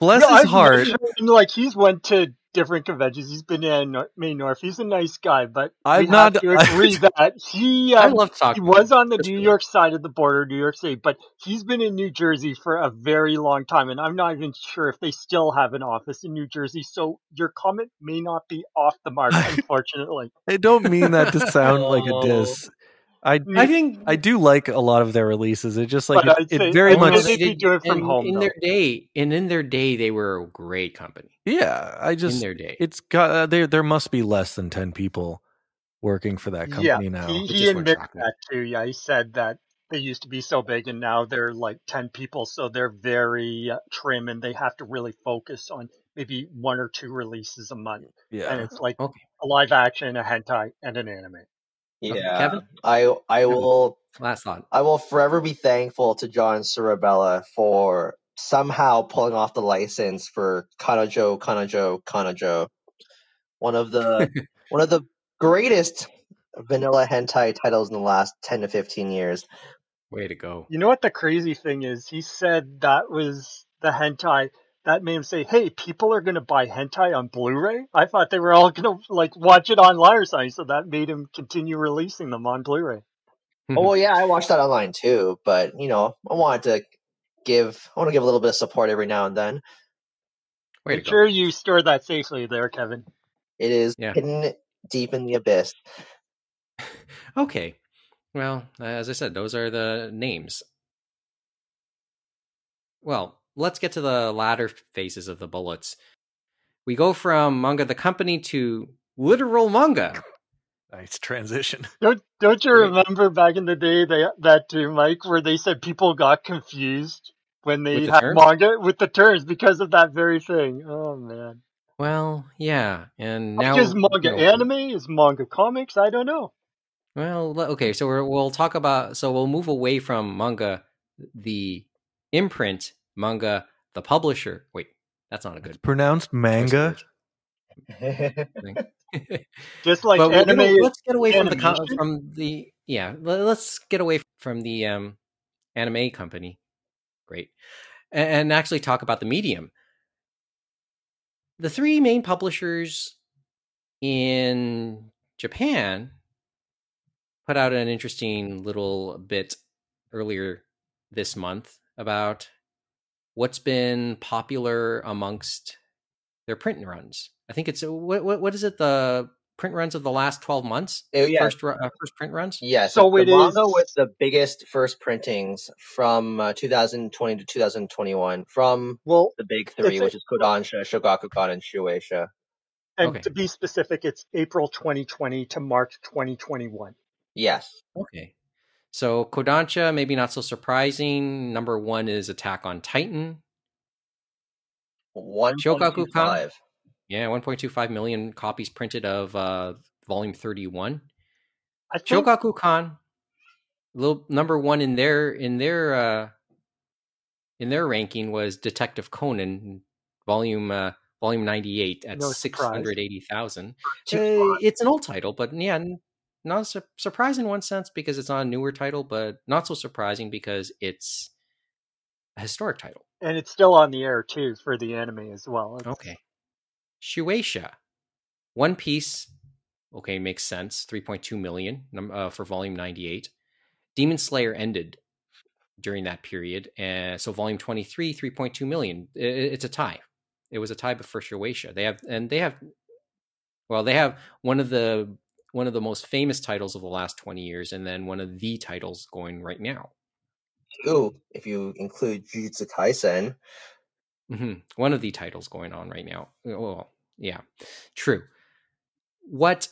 Speaker 3: Bless
Speaker 4: no,
Speaker 3: his
Speaker 4: I've
Speaker 3: heart.
Speaker 4: met him, like he's went to different conventions. He's been in Nor- Maine North. He's a nice guy, but
Speaker 3: I'm
Speaker 4: we
Speaker 3: not-
Speaker 4: have to agree that he
Speaker 2: I
Speaker 4: um,
Speaker 2: love
Speaker 4: he was on the New
Speaker 2: really.
Speaker 4: York side of the border, New York City, but he's been in New Jersey for a very long time, and I'm not even sure if they still have an office in New Jersey. So your comment may not be off the mark, unfortunately.
Speaker 3: I don't mean that to sound like a
Speaker 4: Oh.
Speaker 3: diss. I
Speaker 2: I think
Speaker 3: I do like a lot of their releases. It just like it, it very
Speaker 4: I'd
Speaker 3: much
Speaker 4: say they do it from
Speaker 2: in,
Speaker 4: home,
Speaker 2: in
Speaker 4: though.
Speaker 2: their day, and in their day, they were a great company.
Speaker 3: yeah. I
Speaker 2: in
Speaker 3: just
Speaker 2: their day,
Speaker 3: it's got uh, there there must be less than ten people working for that company
Speaker 4: yeah,
Speaker 3: now.
Speaker 4: he,
Speaker 2: It
Speaker 4: he admitted that too. Yeah, he said that they used to be so big, and now they're like ten people, so they're very uh, trim, and they have to really focus on maybe one or two releases a month,
Speaker 3: Yeah, and
Speaker 4: it's like
Speaker 2: Okay.
Speaker 4: a live action, a hentai, and an anime.
Speaker 5: Yeah,
Speaker 2: Kevin?
Speaker 5: I I will
Speaker 2: last thought.
Speaker 5: I will forever be thankful to John Sirabella for somehow pulling off the license for Kanojo, Kanojo, Kanojo. One of the one of the greatest vanilla hentai titles in the last ten to fifteen years.
Speaker 2: Way to go.
Speaker 4: You know what the crazy thing is? He said that was the hentai that made him say, "Hey, people are going to buy hentai on Blu-ray." I thought they were all going to like watch it online or something, so that made him continue releasing them on Blu-ray.
Speaker 5: Oh well, yeah, I watched that online too, but you know, I wanted to give I want to give a little bit of support every now and then.
Speaker 2: Way
Speaker 4: Make sure you store that safely there, Kevin.
Speaker 5: It is
Speaker 2: Yeah.
Speaker 5: hidden deep in the abyss.
Speaker 2: Okay. Well, as I said, those are the names. Well, let's get to the latter phases of the bullets. We go from manga the company to literal manga.
Speaker 3: Nice transition.
Speaker 4: Don't don't you remember back in the day they, that too, Mike, where they said people got confused when they
Speaker 2: the
Speaker 4: had
Speaker 2: terms?
Speaker 4: manga with the terms because of that very thing. Oh man.
Speaker 2: Well, yeah, and
Speaker 4: Now,
Speaker 2: now
Speaker 4: is manga
Speaker 2: you know,
Speaker 4: anime? Is manga comics? I don't know.
Speaker 2: Well, okay, so we're, we'll talk about so we'll move away from manga, the imprint, manga, the publisher. Wait, that's not a good
Speaker 3: Pronounced manga.
Speaker 4: Just like
Speaker 2: but
Speaker 4: anime.
Speaker 2: gonna- let's get away from the from the yeah. Let's get away from the um, anime company. Great, and, and actually talk about the medium. The three main publishers in Japan put out an interesting little bit earlier this month about what's been popular amongst their print runs. I think it's what what, what is it the print runs of the last 12 months?
Speaker 5: Uh, yeah.
Speaker 2: First uh, first print runs?
Speaker 5: Yeah,
Speaker 4: So
Speaker 5: so,
Speaker 4: it
Speaker 5: the manga with the biggest first printings from uh, 2020 to 2021 from
Speaker 4: Well,
Speaker 5: the big three,
Speaker 4: It's a-
Speaker 5: which is Kodansha, Shogakukan, and Shueisha.
Speaker 4: and
Speaker 2: Okay.
Speaker 4: to be specific, it's April 2020 to March 2021.
Speaker 5: Yes.
Speaker 2: Okay. So Kodansha, maybe not so surprising. Number one is Attack on Titan. Shogakukan?
Speaker 5: 1.25.
Speaker 2: Yeah, 1.25 million copies printed of uh, volume 31.
Speaker 4: I think
Speaker 2: Shogakukan, little number one in their in their uh, in their ranking was Detective Conan, volume uh, volume 98 at
Speaker 4: No
Speaker 2: 680,000. Uh, it's an old title, but yeah, not su- surprising in one sense because it's not a newer title, but not so surprising because it's a historic title.
Speaker 4: and it's still on the air too for the anime as well. It's-
Speaker 2: Okay. Shueisha. One Piece. Okay, makes sense. 3.2 million uh, for volume 98. Demon Slayer ended during that period. And so volume 23, 3.2 million. I- I- it's a tie. It was a tie for Shueisha. They have, and they have, well, they have one of the, one of the most famous titles of the last 20 years, and then one of the titles going right now.
Speaker 5: Ooh, if you include Jujutsu Kaisen.
Speaker 2: hmm One of the titles going on right now. Oh, yeah, true. What?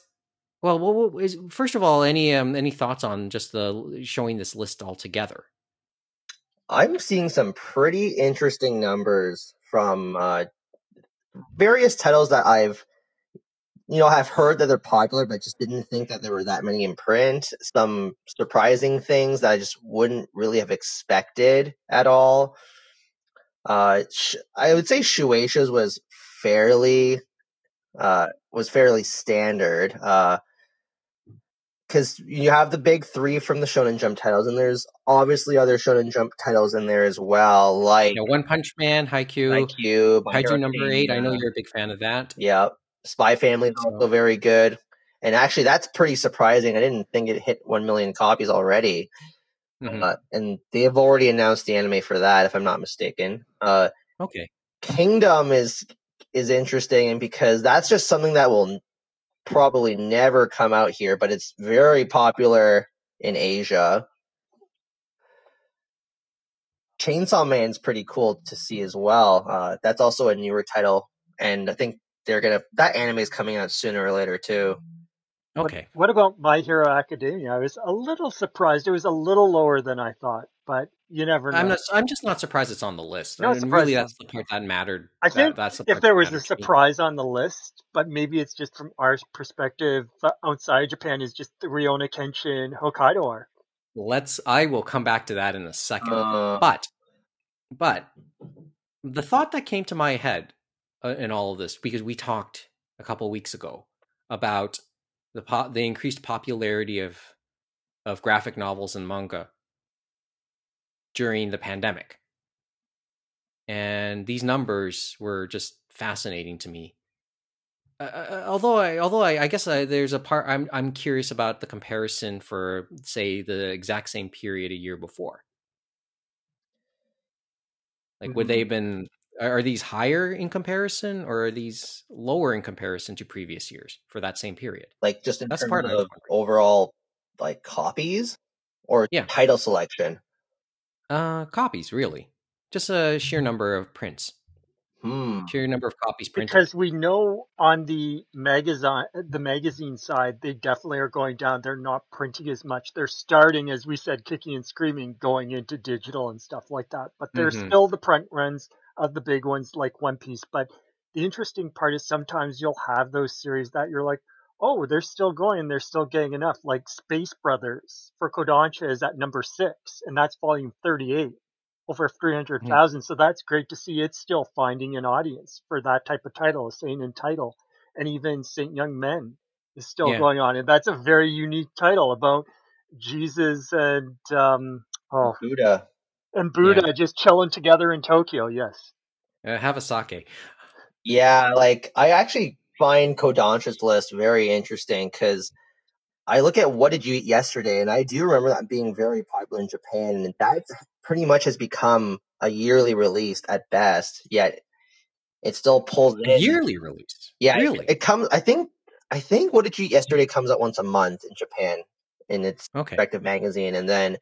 Speaker 2: Well, what, what is, first of all, any um, any thoughts on just the showing this list altogether?
Speaker 5: I'm seeing some pretty interesting numbers from uh, various titles that I've, you know, I've heard that they're popular, but just didn't think that there were that many in print. Some surprising things that I just wouldn't really have expected at all. Uh, I would say Shueisha's was fairly, uh, was fairly standard. Uh, because you have the big three from the Shonen Jump titles, and there's obviously other Shonen Jump titles in there as well, like
Speaker 2: Yeah, One Punch Man, Haikyuu, Kaiju
Speaker 5: Hero
Speaker 2: number eight. I know you're a big fan of that.
Speaker 5: Yep. Spy Family is also very good. And actually, that's pretty surprising. I didn't think it hit 1 million copies already.
Speaker 2: Mhm.
Speaker 5: Uh, and they have already announced the anime for that, if I'm not mistaken. Uh,
Speaker 2: Okay.
Speaker 5: Kingdom is is interesting because that's just something that will probably never come out here, but it's very popular in Asia. Chainsaw Man's pretty cool to see as well. Uh, that's also a newer title, and I think they're gonna that anime is coming out sooner or later too.
Speaker 2: Okay.
Speaker 4: What, about My Hero Academia? I was a little surprised. It was a little lower than I thought, but you never know.
Speaker 2: I'm not. I'm just not surprised it's on the list.
Speaker 4: Not
Speaker 2: and
Speaker 4: surprised
Speaker 2: really, that's the part that mattered.
Speaker 4: I
Speaker 2: That-
Speaker 4: think
Speaker 2: that's the
Speaker 4: if there was a
Speaker 2: mattered to me.
Speaker 4: surprise on the list, but maybe it's just from our perspective uh, outside Japan, is just the Rurouni Kenshin Hokkaido arc.
Speaker 2: Let's. I will come back to that in a second.
Speaker 5: Uh,
Speaker 2: But, but the thought that came to my head uh, in all of this, because we talked a couple weeks ago about the po- the increased popularity of of graphic novels and manga during the pandemic, and these numbers were just fascinating to me. Uh, uh, although I, although I, I guess I, there's a part I'm I'm curious about the comparison for say the exact same period a year before. Like, would they have been? Are are these higher in comparison, or are these lower in comparison to previous years for that same period?
Speaker 5: like just in
Speaker 2: That's
Speaker 5: terms
Speaker 2: part of it.
Speaker 5: of overall like copies or
Speaker 2: Yeah.
Speaker 5: title selection.
Speaker 2: Uh, copies, really, just a sheer number of prints,
Speaker 5: Hmm.
Speaker 2: sheer number of copies printed.
Speaker 4: Because we know on the magazine, the magazine side, they definitely are going down. They're not printing as much. They're starting, as we said, kicking and screaming, going into digital and stuff like that. But there's
Speaker 2: Mhm.
Speaker 4: still the print runs of the big ones like One Piece. But the interesting part is sometimes you'll have those series that you're like, oh, they're still going. They're still getting enough. Like Space Brothers for Kodansha is at number six, and that's volume 38 over 300,000. So that's great to see it's still finding an audience for that type of title, a seinen title. And even Saint Young Men is still
Speaker 2: Yeah.
Speaker 4: going on. And that's a very unique title about Jesus and, um, oh,
Speaker 5: Buddha.
Speaker 4: And Buddha just chilling together in Tokyo. Yes.
Speaker 2: Uh, have a sake.
Speaker 5: Yeah, like I actually find Kodansha's list very interesting because I look at what did you eat yesterday, and I do remember that being very popular in Japan, and that pretty much has become a yearly release at best. Yet it still pulls in.
Speaker 2: yearly release.
Speaker 5: Yeah, it-
Speaker 2: Really?
Speaker 5: It, comes. I think. I think what did you eat yesterday comes out once a month in Japan in its
Speaker 2: okay.
Speaker 5: respective magazine, and then.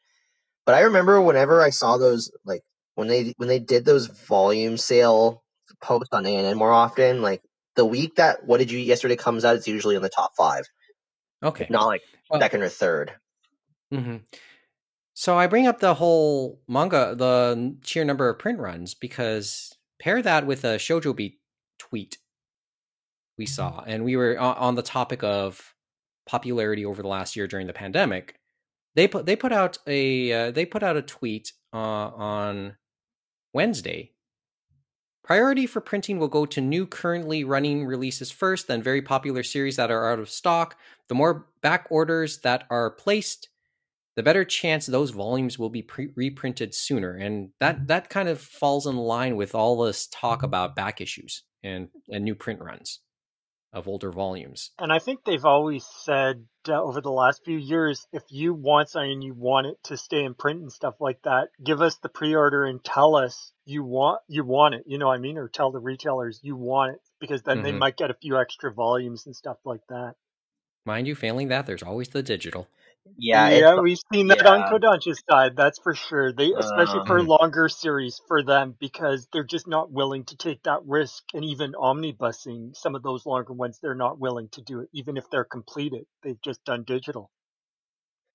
Speaker 5: But I remember whenever I saw those, like when they when they did those volume sale posts on ANN more often, like the week that what did you eat yesterday comes out, it's usually in the top five,
Speaker 2: Okay.
Speaker 5: not like
Speaker 2: Well-
Speaker 5: second or third.
Speaker 2: mm-hmm. So I bring up the whole manga, the sheer number of print runs, because pair that with a Shojo Beat tweet we saw, and we were on the topic of popularity over the last year during the pandemic. They put they put out a uh, they put out a tweet uh, on Wednesday. Priority for printing will go to new currently running releases first, then very popular series that are out of stock. The more back orders that are placed, the better chance those volumes will be pre- reprinted sooner. And that that kind of falls in line with all this talk about back issues and and new print runs of older volumes.
Speaker 4: And I think they've always said uh, over the last few years, if you want something you want it to stay in print and stuff like that, give us the pre-order and tell us you want you want it. You know what I mean? Or tell the retailers you want it because then they
Speaker 2: Mhm.
Speaker 4: might get a few extra volumes and stuff like that.
Speaker 2: Mind you, failing that, there's always the digital.
Speaker 5: Yeah,
Speaker 4: yeah,
Speaker 5: it's,
Speaker 4: we've seen that on. Kodansha's side. That's for sure. They, especially for
Speaker 2: Um.
Speaker 4: longer series, for them because they're just not willing to take that risk. And even omnibusing some of those longer ones, they're not willing to do it, even if they're completed. They've just done digital.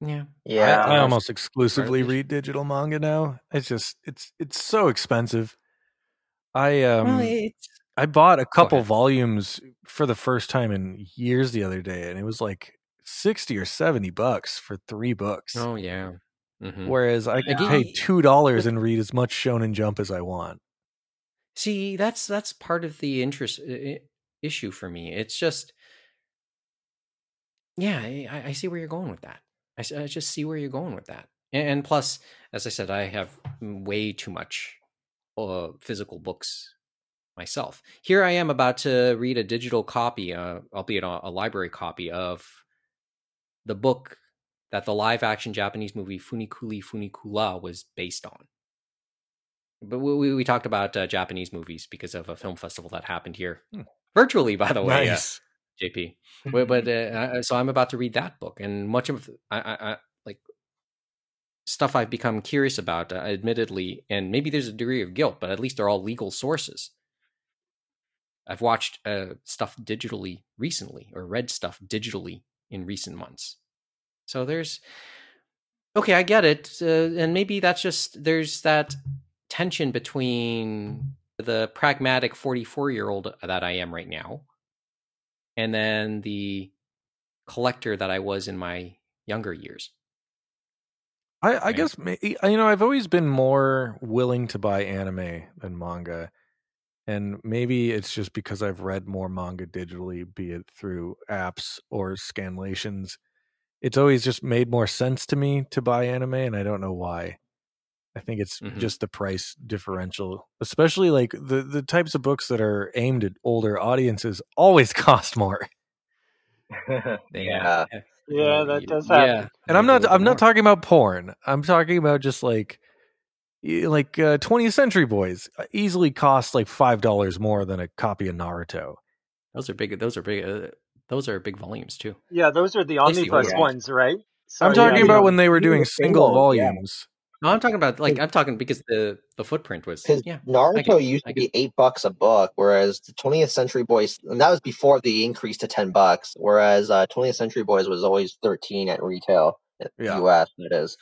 Speaker 2: Yeah.
Speaker 5: yeah.
Speaker 3: I
Speaker 2: Uh,
Speaker 3: almost exclusively
Speaker 2: Part of the
Speaker 3: read digital manga now. It's just it's it's so expensive. I um
Speaker 2: well,
Speaker 3: I bought a couple volumes for the first time in years the other day, and it was like sixty or seventy bucks for three books.
Speaker 2: oh yeah. hmm
Speaker 3: Whereas I can
Speaker 2: Yeah.
Speaker 3: pay two dollars and read as much Shonen Jump as I want.
Speaker 2: See, that's that's part of the interest i- i- issue for me. It's just, yeah, I, I- I see where you're going with that. I just see where you're going with that. And, and plus, as I said, I have way too much uh, physical books myself. Here I am about to read a digital copy, uh, albeit a, a library copy of the book that the live action Japanese movie Funiculi Funicula was based on. But we, we- talked about uh, Japanese movies because of a film festival that happened here
Speaker 3: Hmm.
Speaker 2: virtually, by the way, uh. JP. But, but uh, so I'm about to read that book, and much of I, I, I like stuff I've become curious about, uh, admittedly, and maybe there's a degree of guilt, but at least they're all legal sources. I've watched uh, stuff digitally recently, or read stuff digitally in recent months. So there's okay, I get it, uh, and maybe that's just there's that tension between the pragmatic 44 year old that I am right now, and then the collector that I was in my younger years.
Speaker 3: I, I
Speaker 2: Right.
Speaker 3: guess you know I've always been more willing to buy anime than manga, and maybe it's just because I've read more manga digitally, be it through apps or scanlations. It's always just made more sense to me to buy anime, and I don't know why. I think it's
Speaker 2: Mhm.
Speaker 3: just the price differential, especially like the the types of books that are aimed at older audiences always cost more.
Speaker 5: yeah.
Speaker 4: Yeah, that does happen.
Speaker 2: Yeah.
Speaker 4: happen.
Speaker 3: And I'm not I'm not talking about porn. I'm talking about just like y- like uh, 20th Century Boys uh, easily cost like five dollars more than a copy of Naruto.
Speaker 2: Those are big. Those are big. Uh, those are big volumes too.
Speaker 4: Yeah, those are the omnibus
Speaker 5: are.
Speaker 4: ones, right? So,
Speaker 3: I'm talking
Speaker 4: you
Speaker 3: about
Speaker 4: know,
Speaker 3: when they were doing
Speaker 5: the
Speaker 3: single
Speaker 5: singles, yeah.
Speaker 3: volumes.
Speaker 2: No, I'm talking about like I'm talking because the the footprint was
Speaker 5: Because
Speaker 2: yeah.
Speaker 5: Naruto
Speaker 2: get-
Speaker 5: used to be eight bucks a book, whereas the 20th Century Boys, and that was before the increase to 10 bucks, whereas uh, 20th Century Boys was always 13 at retail,
Speaker 3: Yeah.
Speaker 5: US, that is.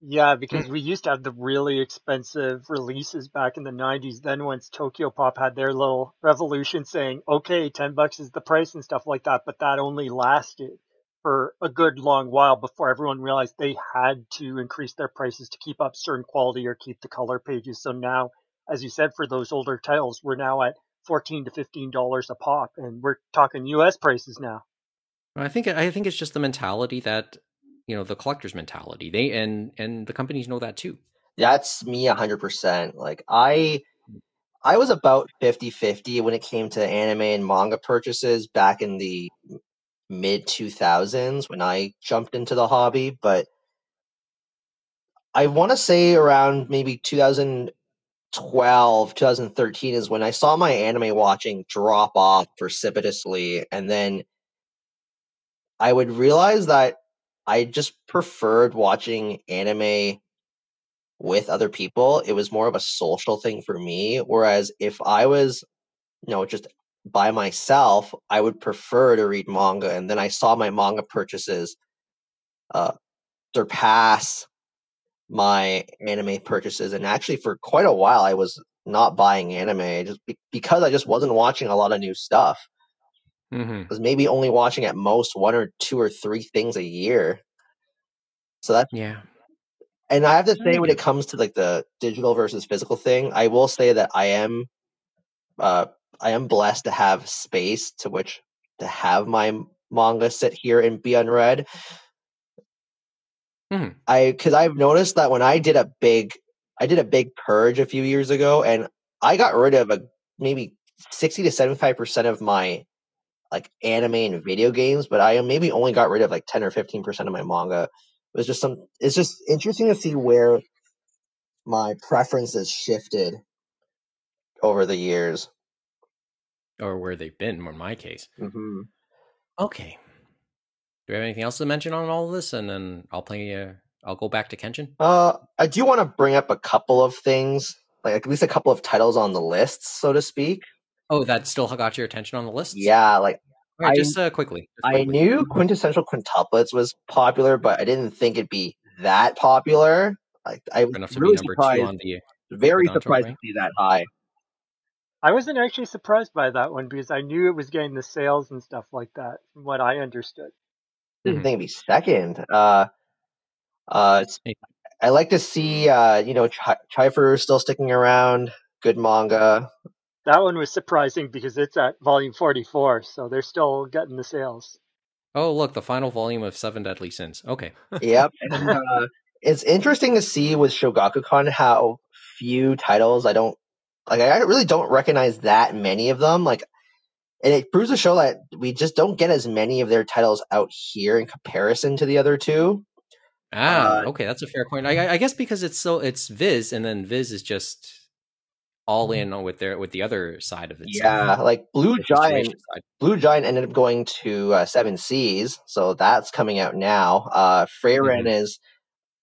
Speaker 4: Yeah, because mm. we used to have the really expensive releases back in the 90s. Then once Tokyopop had their little revolution saying, okay, 10 bucks is the price and stuff like that, but that only lasted for a good long while before everyone realized they had to increase their prices to keep up certain quality or keep the color pages. So now, as you said, for those older titles, we're now at 14 to 15 dollars a pop and we're talking US prices now.
Speaker 2: I think I think it's just the mentality that you know the collector's mentality. They and and the companies know that too.
Speaker 5: That's me 100%. Like, I. I was about 50-50 when it came to anime and manga purchases back in the mid 2000s when I jumped into the hobby, but I want to say around maybe 2012, 2013 is when I saw my anime watching drop off precipitously. And then I would realize that I just preferred watching anime with other people. It was more of a social thing for me. Whereas if I was, you know, just by myself, I would prefer to read manga. And then I saw my manga purchases uh, surpass my anime purchases. And actually, for quite a while, I was not buying anime just be- because I just wasn't watching a lot of new stuff.
Speaker 2: Mm-hmm.
Speaker 5: Was maybe only watching at most one or two or three things a year. So that's
Speaker 2: Yeah.
Speaker 5: and I have to say when it comes to like the digital versus physical thing, I will say that I am uh I am blessed to have space to which to have my manga sit here and be unread.
Speaker 2: Mhm.
Speaker 5: I because I've noticed that when I did a big I did a big purge a few years ago and I got rid of a maybe 60 to 75% of my like anime and video games, but I maybe only got rid of like 10 or 15% of my manga. It was just some it's just interesting to see where my preferences shifted over the years.
Speaker 2: Or where they've been, in my case.
Speaker 5: hmm
Speaker 2: Okay. Do we have anything else to mention on all of this? And then I'll play. Uh, I'll go back to Kenshin.
Speaker 5: Uh, I do want to bring up a couple of things, like at least a couple of titles on the lists, so to speak.
Speaker 2: Oh, that still got your attention on the list?
Speaker 5: Yeah, like
Speaker 2: All right,
Speaker 5: I-
Speaker 2: just uh, quickly. just
Speaker 5: I
Speaker 2: quickly.
Speaker 5: knew quintessential quintuplets was popular, but I didn't think it'd be that popular. Like I was
Speaker 2: enough to
Speaker 5: really
Speaker 2: be
Speaker 5: surprised,
Speaker 2: two on the.
Speaker 5: very
Speaker 2: Quintuple
Speaker 5: surprised
Speaker 2: rank?
Speaker 5: to see that high.
Speaker 4: I wasn't actually surprised by that one because I knew it was getting the sales and stuff like that, from what I understood.
Speaker 5: Didn't
Speaker 2: Mhm.
Speaker 5: think it'd be second. Uh, uh, it's- I like to see, uh, you know, Ch- Chifer still sticking around. Good manga.
Speaker 4: That one was surprising because it's at volume 44, so they're still getting the sales.
Speaker 2: Oh, look, the final volume of Seven Deadly Sins. Okay.
Speaker 5: Yep. And, uh, it's interesting to see with Shogakukan how few titles I don't like. I really don't recognize that many of them. Like, and it proves to show that we just don't get as many of their titles out here in comparison to the other two.
Speaker 2: Ah,
Speaker 5: Uh,
Speaker 2: okay, that's a fair point. I, I- I guess because it's so it's Viz, and then Viz is just all in with their with the other side of it.
Speaker 5: Yeah, like Blue Giant. Blue Giant ended up going to uh, Seven Seas, so that's coming out now. Uh, Frieren is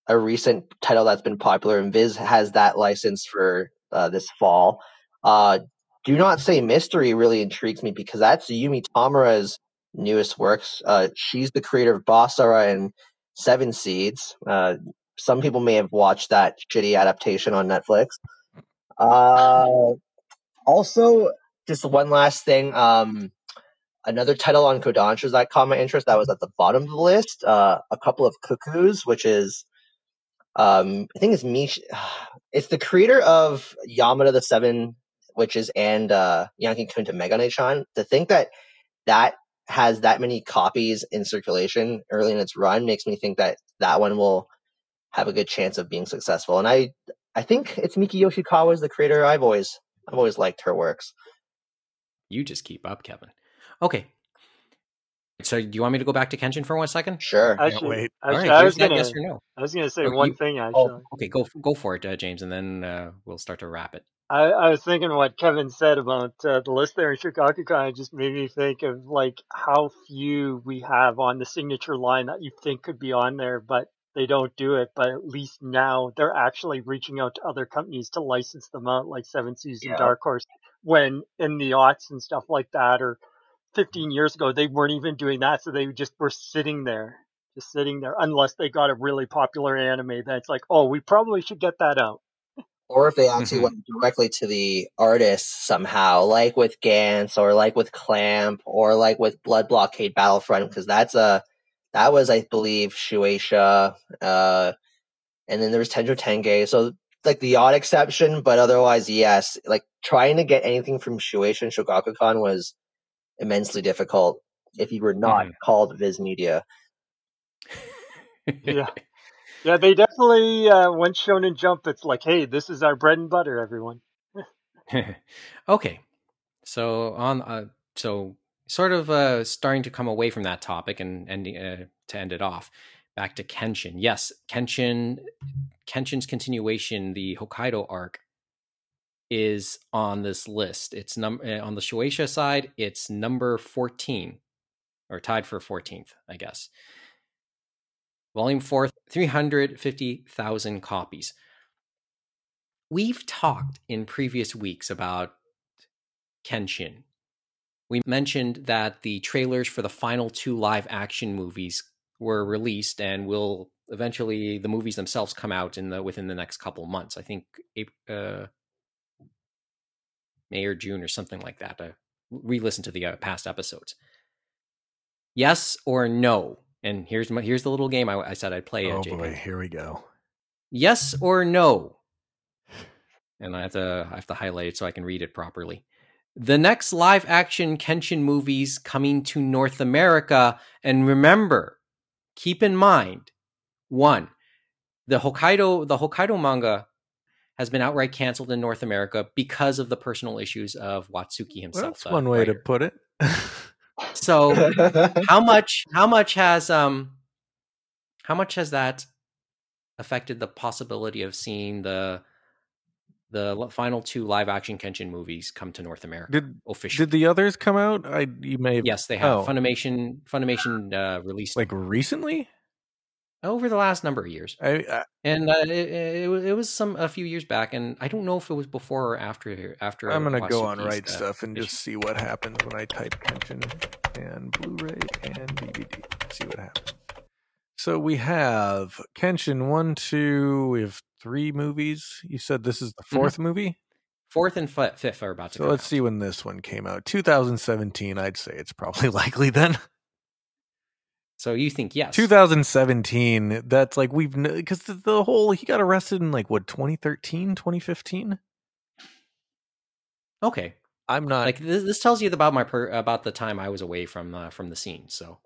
Speaker 5: a recent title that's been popular, and Viz has that license for uh, this fall. Uh, Do Not Say Mystery really intrigues me because that's Yumi Tamura's newest works. Uh, she's the creator of Basara and Seven Seeds. Uh, some people may have watched that shitty adaptation on Netflix. Uh, also, just one last thing. Um, another title on Kodansha that caught my interest that was at the bottom of the list. Uh, a couple of cuckoos, which is um, I think it's Mish. It's the creator of Yamada the Seven Witches and uh, Yankee Kun to Megane-chan. To think that that has that many copies in circulation early in its run makes me think that that one will have a good chance of being successful. And I, I think it's Miki Yoshikawa is the creator. I've always, I've always liked her works.
Speaker 2: You just keep up, Kevin. Okay. So, do you want me to go back to Kenshin for one second?
Speaker 5: Sure.
Speaker 4: Actually,
Speaker 3: wait.
Speaker 4: Actually
Speaker 2: right.
Speaker 4: I
Speaker 2: here's
Speaker 4: was
Speaker 2: that
Speaker 4: gonna,
Speaker 2: yes or no.
Speaker 4: I was gonna say
Speaker 2: Oh,
Speaker 4: one
Speaker 2: you-
Speaker 4: thing actually.
Speaker 2: Okay, go go for it, uh, James, and then uh, we'll start to wrap it.
Speaker 4: I, I was thinking what Kevin said about uh, the list there in Chicago kind of just made me think of like how few we have on the signature line that you think could be on there, but they don't do it. But at least now they're actually reaching out to other companies to license them out, like Seven Seas and
Speaker 5: Yeah.
Speaker 4: Dark Horse. When in the aughts and stuff like that, or 15 years ago, they weren't even doing that, so they just were sitting there, just sitting there, unless they got a really popular anime that's like, oh, we probably should get that out.
Speaker 5: Or if they actually
Speaker 2: Mhm.
Speaker 5: went directly to the artist somehow, like with Gantz or like with Clamp or like with Blood Blockade Battlefront, because that's a that was I believe Shueisha, uh, and then there was Tenjo Tenge. So like the odd exception, but otherwise yes, like trying to get anything from Shueisha and Shogakukan was immensely difficult if you were not
Speaker 2: Mhm.
Speaker 5: called Viz Media.
Speaker 4: Yeah. Yeah, they definitely uh, once Shonen Jump, it's like, hey, this is our bread and butter, everyone.
Speaker 2: okay. So on uh, so sort of uh, starting to come away from that topic and ending uh, to end it off. Back to Kenshin. Yes, Kenshin. Kenshin's continuation, the Hokkaido arc, is on this list. It's num uh, on the Shueisha side. It's number fourteen, or tied for fourteenth, I guess. Volume four, three hundred fifty thousand copies. We've talked in previous weeks about Kenshin. We mentioned that the trailers for the final two live action movies were released and will eventually the movies themselves come out in the within the next couple months. I think uh, May or June or something like that. I re-listen to the uh, past episodes. Yes or no? And here's my here's the little game I, I said I'd play.
Speaker 3: Oh
Speaker 2: JP.
Speaker 3: boy, here we go.
Speaker 2: Yes or no? And I have to I have to highlight it so I can read it properly. The next live action Kenshin movies coming to North America, and remember, keep in mind, one, the Hokkaido the Hokkaido manga has been outright canceled in North America because of the personal issues of Watsuki himself.
Speaker 3: That's one way
Speaker 2: writer.
Speaker 3: to put it.
Speaker 2: So how much how much has um how much has that affected the possibility of seeing the the final two live action Kenshin movies come to North America
Speaker 3: Did
Speaker 2: officially?
Speaker 3: did the others come out? I you may have,
Speaker 2: yes, they have.
Speaker 3: Oh.
Speaker 2: Funimation Funimation uh, released
Speaker 3: like recently.
Speaker 2: over the last number of years,
Speaker 3: I, I
Speaker 2: and uh, it, it, was- it was some a few years back, and I don't know if it was before or after after.
Speaker 3: I'm gonna go on right
Speaker 2: uh,
Speaker 3: stuff and just see what happens when I type Kenshin and Blu-ray and DVD. See what happens. So we have Kenshin one, two. We have three movies. You said this is the 4th movie.
Speaker 2: fourth and fi- fifth are about to.
Speaker 3: So let's
Speaker 2: out.
Speaker 3: see when this one came out. 2017. I'd say it's probably likely then.
Speaker 2: So you think yes?
Speaker 3: 2017. That's like we've because the, the whole he got arrested in like what 2013, 2015.
Speaker 2: Okay,
Speaker 3: I'm not
Speaker 2: like this, this tells you about my per, about the time I was away from uh, from the scene. So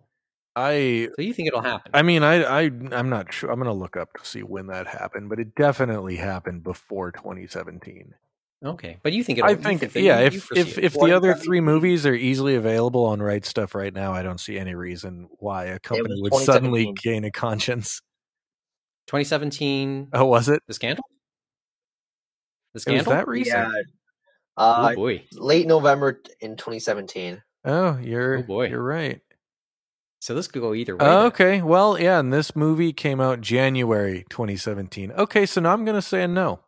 Speaker 3: I
Speaker 2: so you think it'll happen?
Speaker 3: I mean, I, I, I'm not sure. I'm gonna look up to see when that happened, but it definitely happened before 2017.
Speaker 2: okay, but you think it'll?
Speaker 3: I
Speaker 2: you
Speaker 3: think,
Speaker 2: that
Speaker 3: yeah.
Speaker 2: you-
Speaker 3: if
Speaker 2: you
Speaker 3: if if the other three movies are easily available on Right Stuf right now, I don't see any reason why a company would suddenly gain a conscience.
Speaker 2: 2017,
Speaker 3: Oh, was it?
Speaker 2: the scandal, the
Speaker 3: It was
Speaker 2: scandal.
Speaker 3: that recent?
Speaker 5: yeah,
Speaker 2: oh
Speaker 5: uh,
Speaker 2: boy,
Speaker 5: late November in 2017.
Speaker 3: Oh, you're
Speaker 2: Oh, boy.
Speaker 3: you're right.
Speaker 2: So this could go either way.
Speaker 3: Oh,
Speaker 2: then.
Speaker 3: okay. Well, yeah, and this movie came out January 2017. Okay, so now I'm gonna say a no.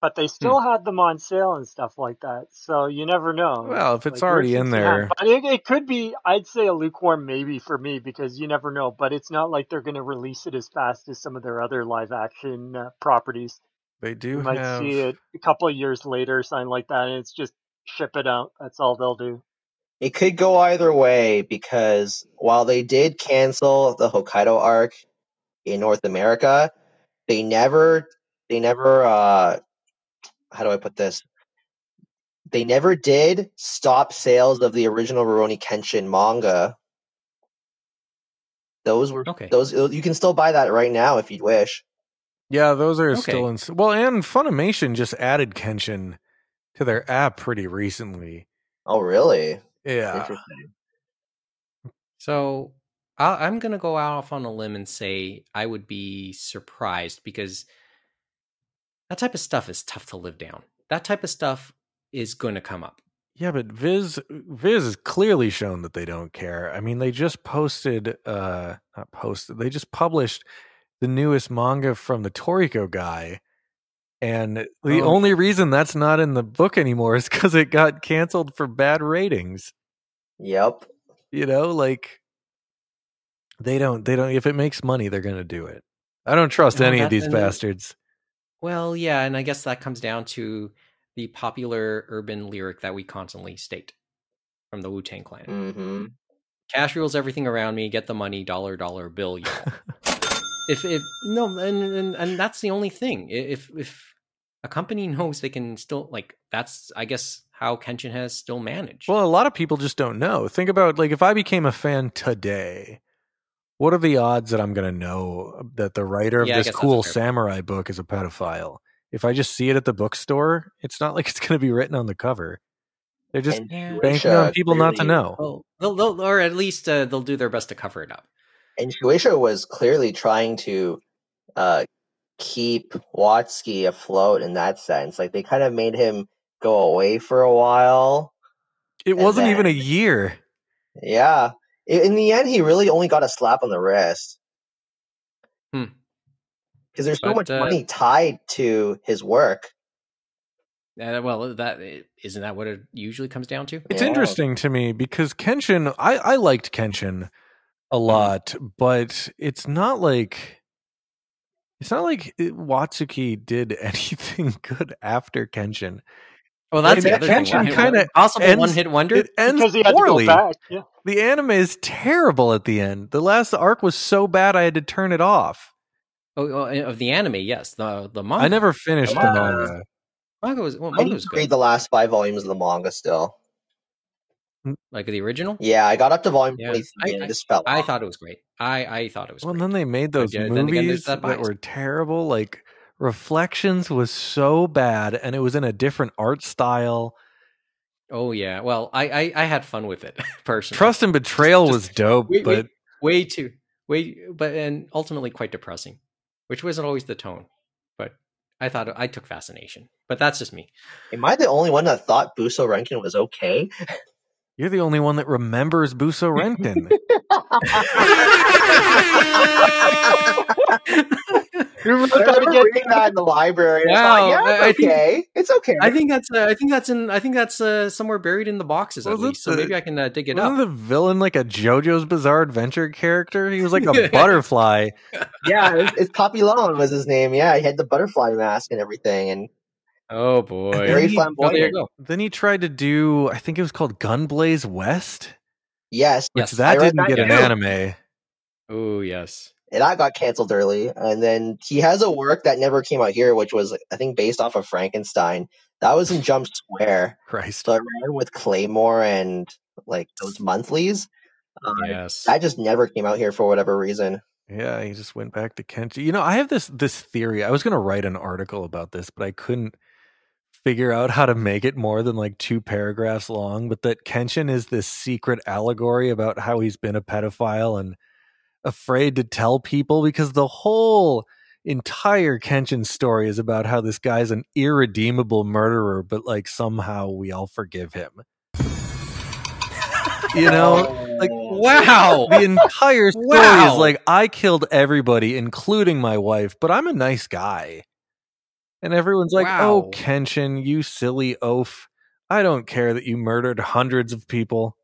Speaker 4: But they still had them on sale and stuff like that, so you never know.
Speaker 3: Well, if it's
Speaker 4: Like,
Speaker 3: already in
Speaker 4: things can happen.
Speaker 3: there,
Speaker 4: but it, it could be. I'd say a lukewarm maybe for me because you never know. But it's not like they're going to release it as fast as some of their other live action uh, properties.
Speaker 3: they
Speaker 4: You
Speaker 3: do
Speaker 4: might
Speaker 3: have.
Speaker 4: see it a couple of years later, something like that, and it's just ship it out. That's all they'll do.
Speaker 5: It could go either way because while they did cancel the Hokkaido arc in North America, they never, they never, uh, how do I put this? They never did stop sales of the original Rurouni Kenshin manga. Those were
Speaker 2: Okay.
Speaker 5: those. You can still buy that right now if you'd wish.
Speaker 3: Yeah, those are
Speaker 2: Okay.
Speaker 3: still in. Well, and Funimation just added Kenshin to their app pretty recently.
Speaker 5: Oh, really?
Speaker 3: Yeah.
Speaker 2: So i I'm going to go off on a limb and say I would be surprised because that type of stuff is tough to live down. That type of stuff is going to come up.
Speaker 3: Yeah, but Viz Viz has clearly shown that they don't care. I mean, they just posted uh not posted, they just published the newest manga from the Toriko guy. And the
Speaker 2: Oh.
Speaker 3: only reason that's not in the book anymore is because it got canceled for bad ratings.
Speaker 5: Yep.
Speaker 3: You know, like they don't they don't if it makes money, they're gonna do it. I don't trust
Speaker 2: No,
Speaker 3: any of these bastards.
Speaker 2: Well, yeah, and I guess that comes down to the popular urban lyric that we constantly state from the Wu Tang Clan.
Speaker 5: hmm
Speaker 2: Cash rules everything around me. Get the money, dollar, dollar bill. You. If if no, and, and and that's the only thing. If if a company knows they can still like that's I guess how Kenshin has still managed.
Speaker 3: Well, a lot of people just don't know. Think about like if I became a fan today, what are the odds that I'm going to know that the writer of
Speaker 2: Yeah,
Speaker 3: this
Speaker 2: guess that's a
Speaker 3: cool
Speaker 2: fair point.
Speaker 3: samurai book is a pedophile? If I just see it at the bookstore, it's not like it's going to be written on the cover. They're just
Speaker 5: And
Speaker 3: banking on people not to know.
Speaker 2: Well, they'll, they'll, or at least uh, they'll do their best to cover it up.
Speaker 5: And Shueisha was clearly trying to uh, keep Watsuki afloat in that sense. Like they kind of made him go away for a while.
Speaker 3: It wasn't even a year.
Speaker 5: Yeah. In the end, he really only got a slap on the wrist.
Speaker 2: Hmm.
Speaker 5: Because there's so
Speaker 2: But,
Speaker 5: much
Speaker 2: uh,
Speaker 5: money tied to his work.
Speaker 2: Uh, well, that isn't that what it usually comes down to.
Speaker 3: It's
Speaker 5: Yeah.
Speaker 3: interesting to me because Kenshin, I, I liked Kenshin a lot, but it's not like it's not like eh, it- Watsuki did anything good after Kenshin.
Speaker 2: Well, that's
Speaker 3: Maybe
Speaker 2: the other thing.
Speaker 3: Kenshin kinda
Speaker 2: possible
Speaker 3: ends-
Speaker 2: one hit wonder.
Speaker 3: It ends
Speaker 4: because he had
Speaker 3: poorly.
Speaker 4: to go back. Yeah.
Speaker 3: The anime is terrible at the end. The last arc was so bad I had to turn it off.
Speaker 2: Oh, oh, eh, of the anime, yes. The the manga.
Speaker 3: I never finished the
Speaker 5: Manga.
Speaker 3: manga.
Speaker 2: manga was well,
Speaker 5: I
Speaker 2: manga
Speaker 5: need
Speaker 2: was good.
Speaker 5: read the last five volumes of the manga still.
Speaker 2: Mm, like the original.
Speaker 5: Yeah, I got up to volume
Speaker 2: Yeah.
Speaker 5: 23
Speaker 2: I-
Speaker 5: and
Speaker 2: I-
Speaker 5: it just fell
Speaker 2: I
Speaker 5: off.
Speaker 2: thought it was great. I I thought it was
Speaker 3: Well, and
Speaker 2: great.
Speaker 3: then they made those
Speaker 2: yeah, then again, there's
Speaker 3: movies
Speaker 2: that
Speaker 3: that, were terrible. Like Reflections was so bad, and it was in a different art style.
Speaker 2: Oh yeah. Well, I I, I had fun with it personally.
Speaker 3: Trust and Betrayal
Speaker 2: Just-
Speaker 3: was dope,
Speaker 2: wait,
Speaker 3: but
Speaker 2: wait. way too way but and ultimately quite depressing which wasn't always the tone but i thought i took fascination but that's just me
Speaker 5: Am I the only one that thought Buso Renkin was okay?
Speaker 3: you're the only one that remembers Buso Renkin.
Speaker 4: Remember trying to
Speaker 5: remember reading that in the library. and I
Speaker 2: Wow,
Speaker 5: thought, yeah,
Speaker 2: I- I
Speaker 5: it's
Speaker 2: think-
Speaker 5: okay. It's okay.
Speaker 2: i think that's uh, i think that's in i think that's uh, somewhere buried in the boxes at
Speaker 3: Was it
Speaker 2: least so maybe i can uh, dig it up.
Speaker 3: Wasn't
Speaker 2: up
Speaker 3: the villain like a JoJo's Bizarre Adventure character? He was like a butterfly.
Speaker 5: yeah, it's, it's Papillon was his name. Yeah, he had the butterfly mask and everything, and
Speaker 2: oh boy
Speaker 5: very
Speaker 3: he-
Speaker 2: oh, there you go
Speaker 3: Then he tried to do, I think it was called Gunblaze West,
Speaker 5: Yes,
Speaker 3: which
Speaker 2: Yes,
Speaker 3: that
Speaker 5: I
Speaker 3: didn't
Speaker 5: that
Speaker 3: get an
Speaker 5: too.
Speaker 3: anime.
Speaker 2: oh yes
Speaker 5: and that got canceled early. And then he has a work that never came out here, which was I think based off of Frankenstein. That was in Jump Square.
Speaker 3: Christ.
Speaker 5: So I ran with Claymore and like those monthlies. Uh,
Speaker 2: yes
Speaker 5: That just never came out here for whatever reason.
Speaker 3: Yeah, he just went back to Kenshin. You know, I have this this theory. I was going to write an article about this, but I couldn't figure out how to make it more than like two paragraphs long. But that Kenshin is this secret allegory about how he's been a pedophile and afraid to tell people because the whole entire Kenshin story is about how this guy's an irredeemable murderer, but like somehow we all forgive him. you know, like
Speaker 2: wow
Speaker 3: the entire story
Speaker 2: Wow.
Speaker 3: is like I killed everybody, including my wife, but I'm a nice guy. And everyone's like, "Oh, Kenshin, you silly oaf! I don't care that you murdered hundreds of people."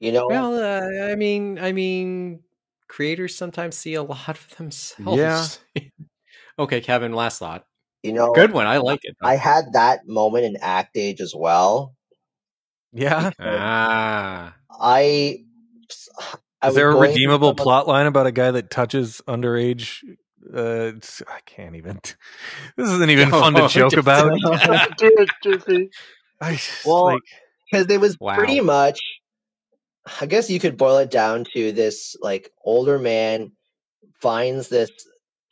Speaker 5: You know,
Speaker 2: well uh, i mean i mean creators sometimes see a lot of themselves
Speaker 3: Yeah.
Speaker 2: okay kevin last thought
Speaker 5: you know,
Speaker 2: good one i like it
Speaker 5: I had that moment in Act Age as well.
Speaker 3: Yeah,
Speaker 2: ah
Speaker 5: I, I
Speaker 3: is
Speaker 5: was
Speaker 3: there a redeemable
Speaker 5: some
Speaker 3: plot line about a guy that touches underage? Uh, I can't even. This isn't even fun to joke about.
Speaker 4: Do it, Jiffy.
Speaker 3: I just,
Speaker 5: Well,
Speaker 3: like,
Speaker 5: because it was
Speaker 2: Wow.
Speaker 5: pretty much i guess you could boil it down to this like older man finds this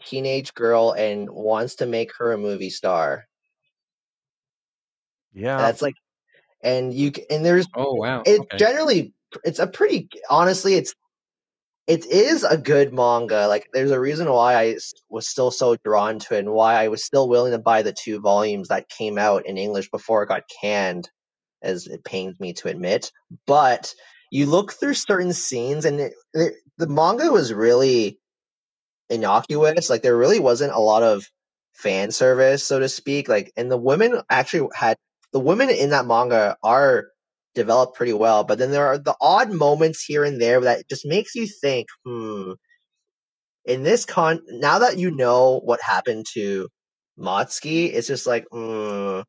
Speaker 5: teenage girl and wants to make her a movie star
Speaker 3: yeah,
Speaker 5: that's like and you and there's
Speaker 2: oh wow
Speaker 5: it
Speaker 2: okay.
Speaker 5: generally it's a pretty honestly it's it is a good manga. Like there's a reason why I was still so drawn to it and why i was still willing to buy the two volumes that came out in english before it got canned as it pains me to admit. But you look through certain scenes and it, it, the manga was really innocuous. Like there really wasn't a lot of fan service so to speak. Like and the women actually had the women in that manga are developed pretty well but then there are the odd moments here and there that just makes you think hmm in this con now that you know what happened to Matsuki, it's just like hmm,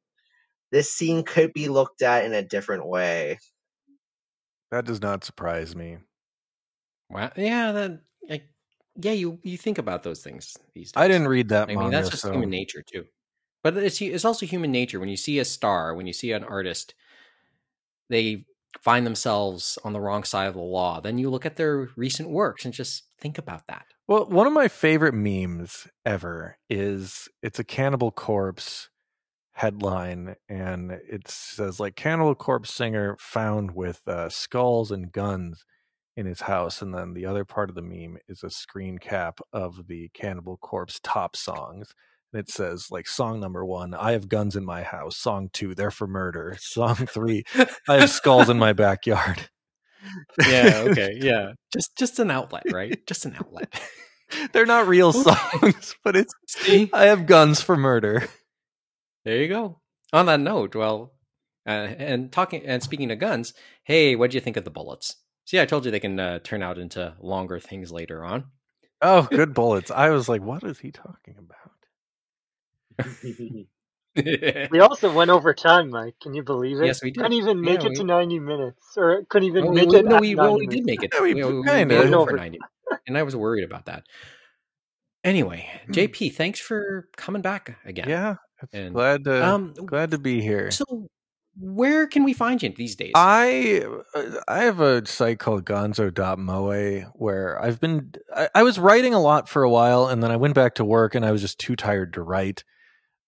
Speaker 5: this scene could be looked at in a different way
Speaker 3: that does not surprise me.
Speaker 2: Wow. Yeah, that like, yeah, you you think about those things these days.
Speaker 3: I didn't read that
Speaker 2: I
Speaker 3: manga,
Speaker 2: mean, that's just
Speaker 3: so
Speaker 2: human nature too. But it's hu- it's also human nature when you see a star, when you see an artist, they find themselves on the wrong side of the law. Then you look at their recent works and just think about that.
Speaker 3: Well, one of my favorite memes ever is it's a cannibal corpse headline, and it says like Cannibal Corpse singer found with uh, skulls and guns in his house, and then the other part of the meme is a screen cap of the Cannibal Corpse top songs. And it says like song number one, I have guns in my house. Song two, they're for murder. Song three, I have skulls in my backyard.
Speaker 2: yeah, okay, yeah. Just just an outlet, right? Just an outlet.
Speaker 3: They're not real songs, but it's
Speaker 2: See?
Speaker 3: I have guns for murder.
Speaker 2: There you go. On that note, well, uh, and talking and speaking of guns, hey, what do you think of the bullets? See, I told you they can uh, turn out into longer things later on.
Speaker 3: Oh, good bullets. I was like, what is he talking about?
Speaker 4: we also went over time, Mike. Can you believe it?
Speaker 2: Yes, we did.
Speaker 4: Couldn't even make
Speaker 2: Yeah,
Speaker 4: it
Speaker 2: we-
Speaker 4: to 90 minutes, or couldn't even
Speaker 2: Well,
Speaker 4: make
Speaker 2: we,
Speaker 4: it.
Speaker 2: no, we,
Speaker 4: 90
Speaker 2: well, we
Speaker 4: minutes.
Speaker 2: did make it.
Speaker 3: Yeah, we
Speaker 2: we, we
Speaker 3: kinda.
Speaker 2: made it over
Speaker 4: Over.
Speaker 2: 90. And I was worried about that. Anyway, JP, thanks for coming back again.
Speaker 3: Yeah,
Speaker 2: And,
Speaker 3: glad to
Speaker 2: Um,
Speaker 3: glad to be here.
Speaker 2: so where can we find you these days?
Speaker 3: I uh, I have a site called gonzo.moe where I've been I, I was writing a lot for a while and then I went back to work and I was just too tired to write.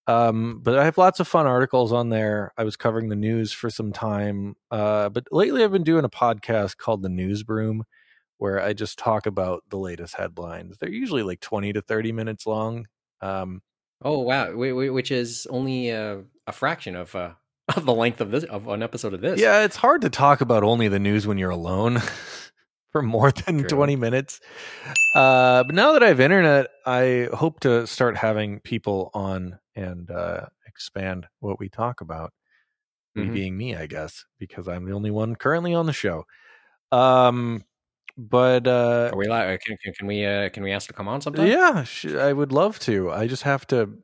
Speaker 3: Um, but I have lots of fun articles on there. I was covering the news for some time. Uh, but lately I've been doing a podcast called The Newsbroom where I just talk about the latest headlines. They're usually like 20 to 30 minutes long. Um,
Speaker 2: oh, wow. Wh- wh- Which is only uh, a fraction of uh, of the length of this of an episode of this.
Speaker 3: Yeah, it's hard to talk about only the news when you're alone for more than
Speaker 2: True.
Speaker 3: 20 minutes. Uh, but now that I have internet, I hope to start having people on and uh, expand what we talk about. Me
Speaker 2: Mhm.
Speaker 3: being me, I guess, because I'm the only one currently on the show. Um, but uh,
Speaker 2: Are we allowed, can, can, can we uh, can we ask to come on sometime?
Speaker 3: yeah, sh- I would love to. I just have to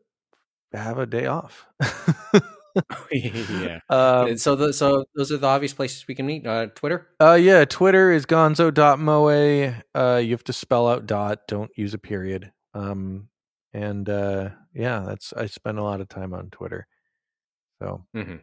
Speaker 3: have a day off.
Speaker 2: yeah.
Speaker 3: um,
Speaker 2: so the, so those are the obvious places we can meet. Uh, Twitter.
Speaker 3: Uh yeah, Twitter is gonzo.moe. Uh you have to spell out dot, don't use a period. Um and uh yeah, that's I spend a lot of time on Twitter. So
Speaker 2: Mhm.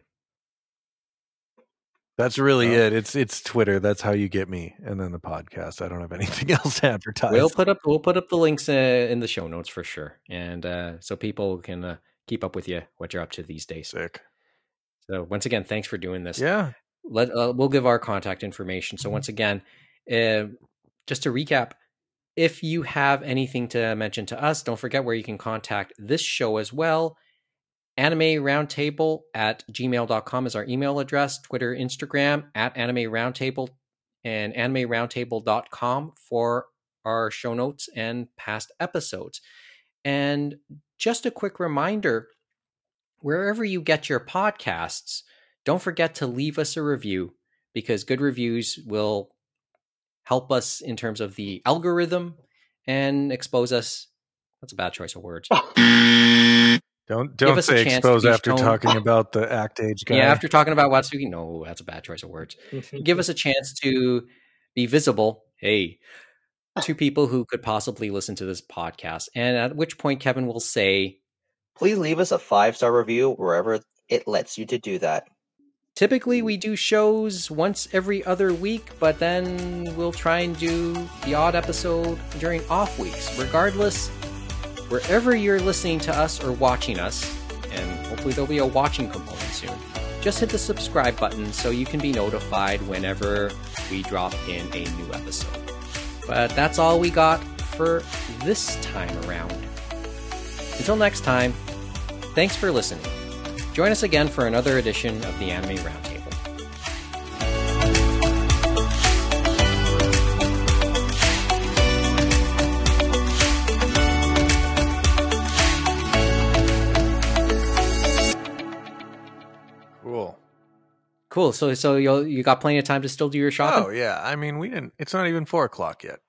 Speaker 3: that's really it. It's it's Twitter. That's how you get me. And then the podcast. I don't have anything else to advertise.
Speaker 2: We'll put up we'll put up the links uh, in the show notes for sure, and uh, so people can uh, keep up with you what you're up to these days.
Speaker 3: sick.
Speaker 2: So once again, thanks for doing this.
Speaker 3: Yeah.
Speaker 2: Let uh, we'll give our contact information.
Speaker 3: Mm-hmm.
Speaker 2: So once again, uh, just to recap, if you have anything to mention to us, don't forget where you can contact this show as well. Anime Roundtable at gmail.com is our email address, Twitter, Instagram at Anime Roundtable, and animeroundtable.com for our show notes and past episodes. And just a quick reminder wherever you get your podcasts, don't forget to leave us a review because good reviews will help us in terms of the algorithm and expose us. That's a bad choice of words.
Speaker 3: Don't don't say
Speaker 2: chance
Speaker 3: expose after
Speaker 2: shown-
Speaker 3: talking about the act age guy.
Speaker 2: Yeah, after talking about Watsuki, no, that's a bad choice of words. Give us a chance to be visible. Hey, to people who could possibly listen to this podcast, and at which point Kevin will say,
Speaker 5: Please leave us a five star review wherever it lets you to do that.
Speaker 2: Typically, hmm. we do shows once every other week, but then we'll try and do the odd episode during off weeks. Regardless, wherever you're listening to us or watching us, and hopefully there'll be a watching component soon, just hit the subscribe button so you can be notified whenever we drop in a new episode. But that's all we got for this time around. Until next time, thanks for listening. Join us again for another edition of the Anime Roundtable.
Speaker 3: cool.
Speaker 2: Cool. So, so you you got plenty of time to still do your shopping.
Speaker 3: Oh yeah. I mean we didn't it's not even four o'clock yet.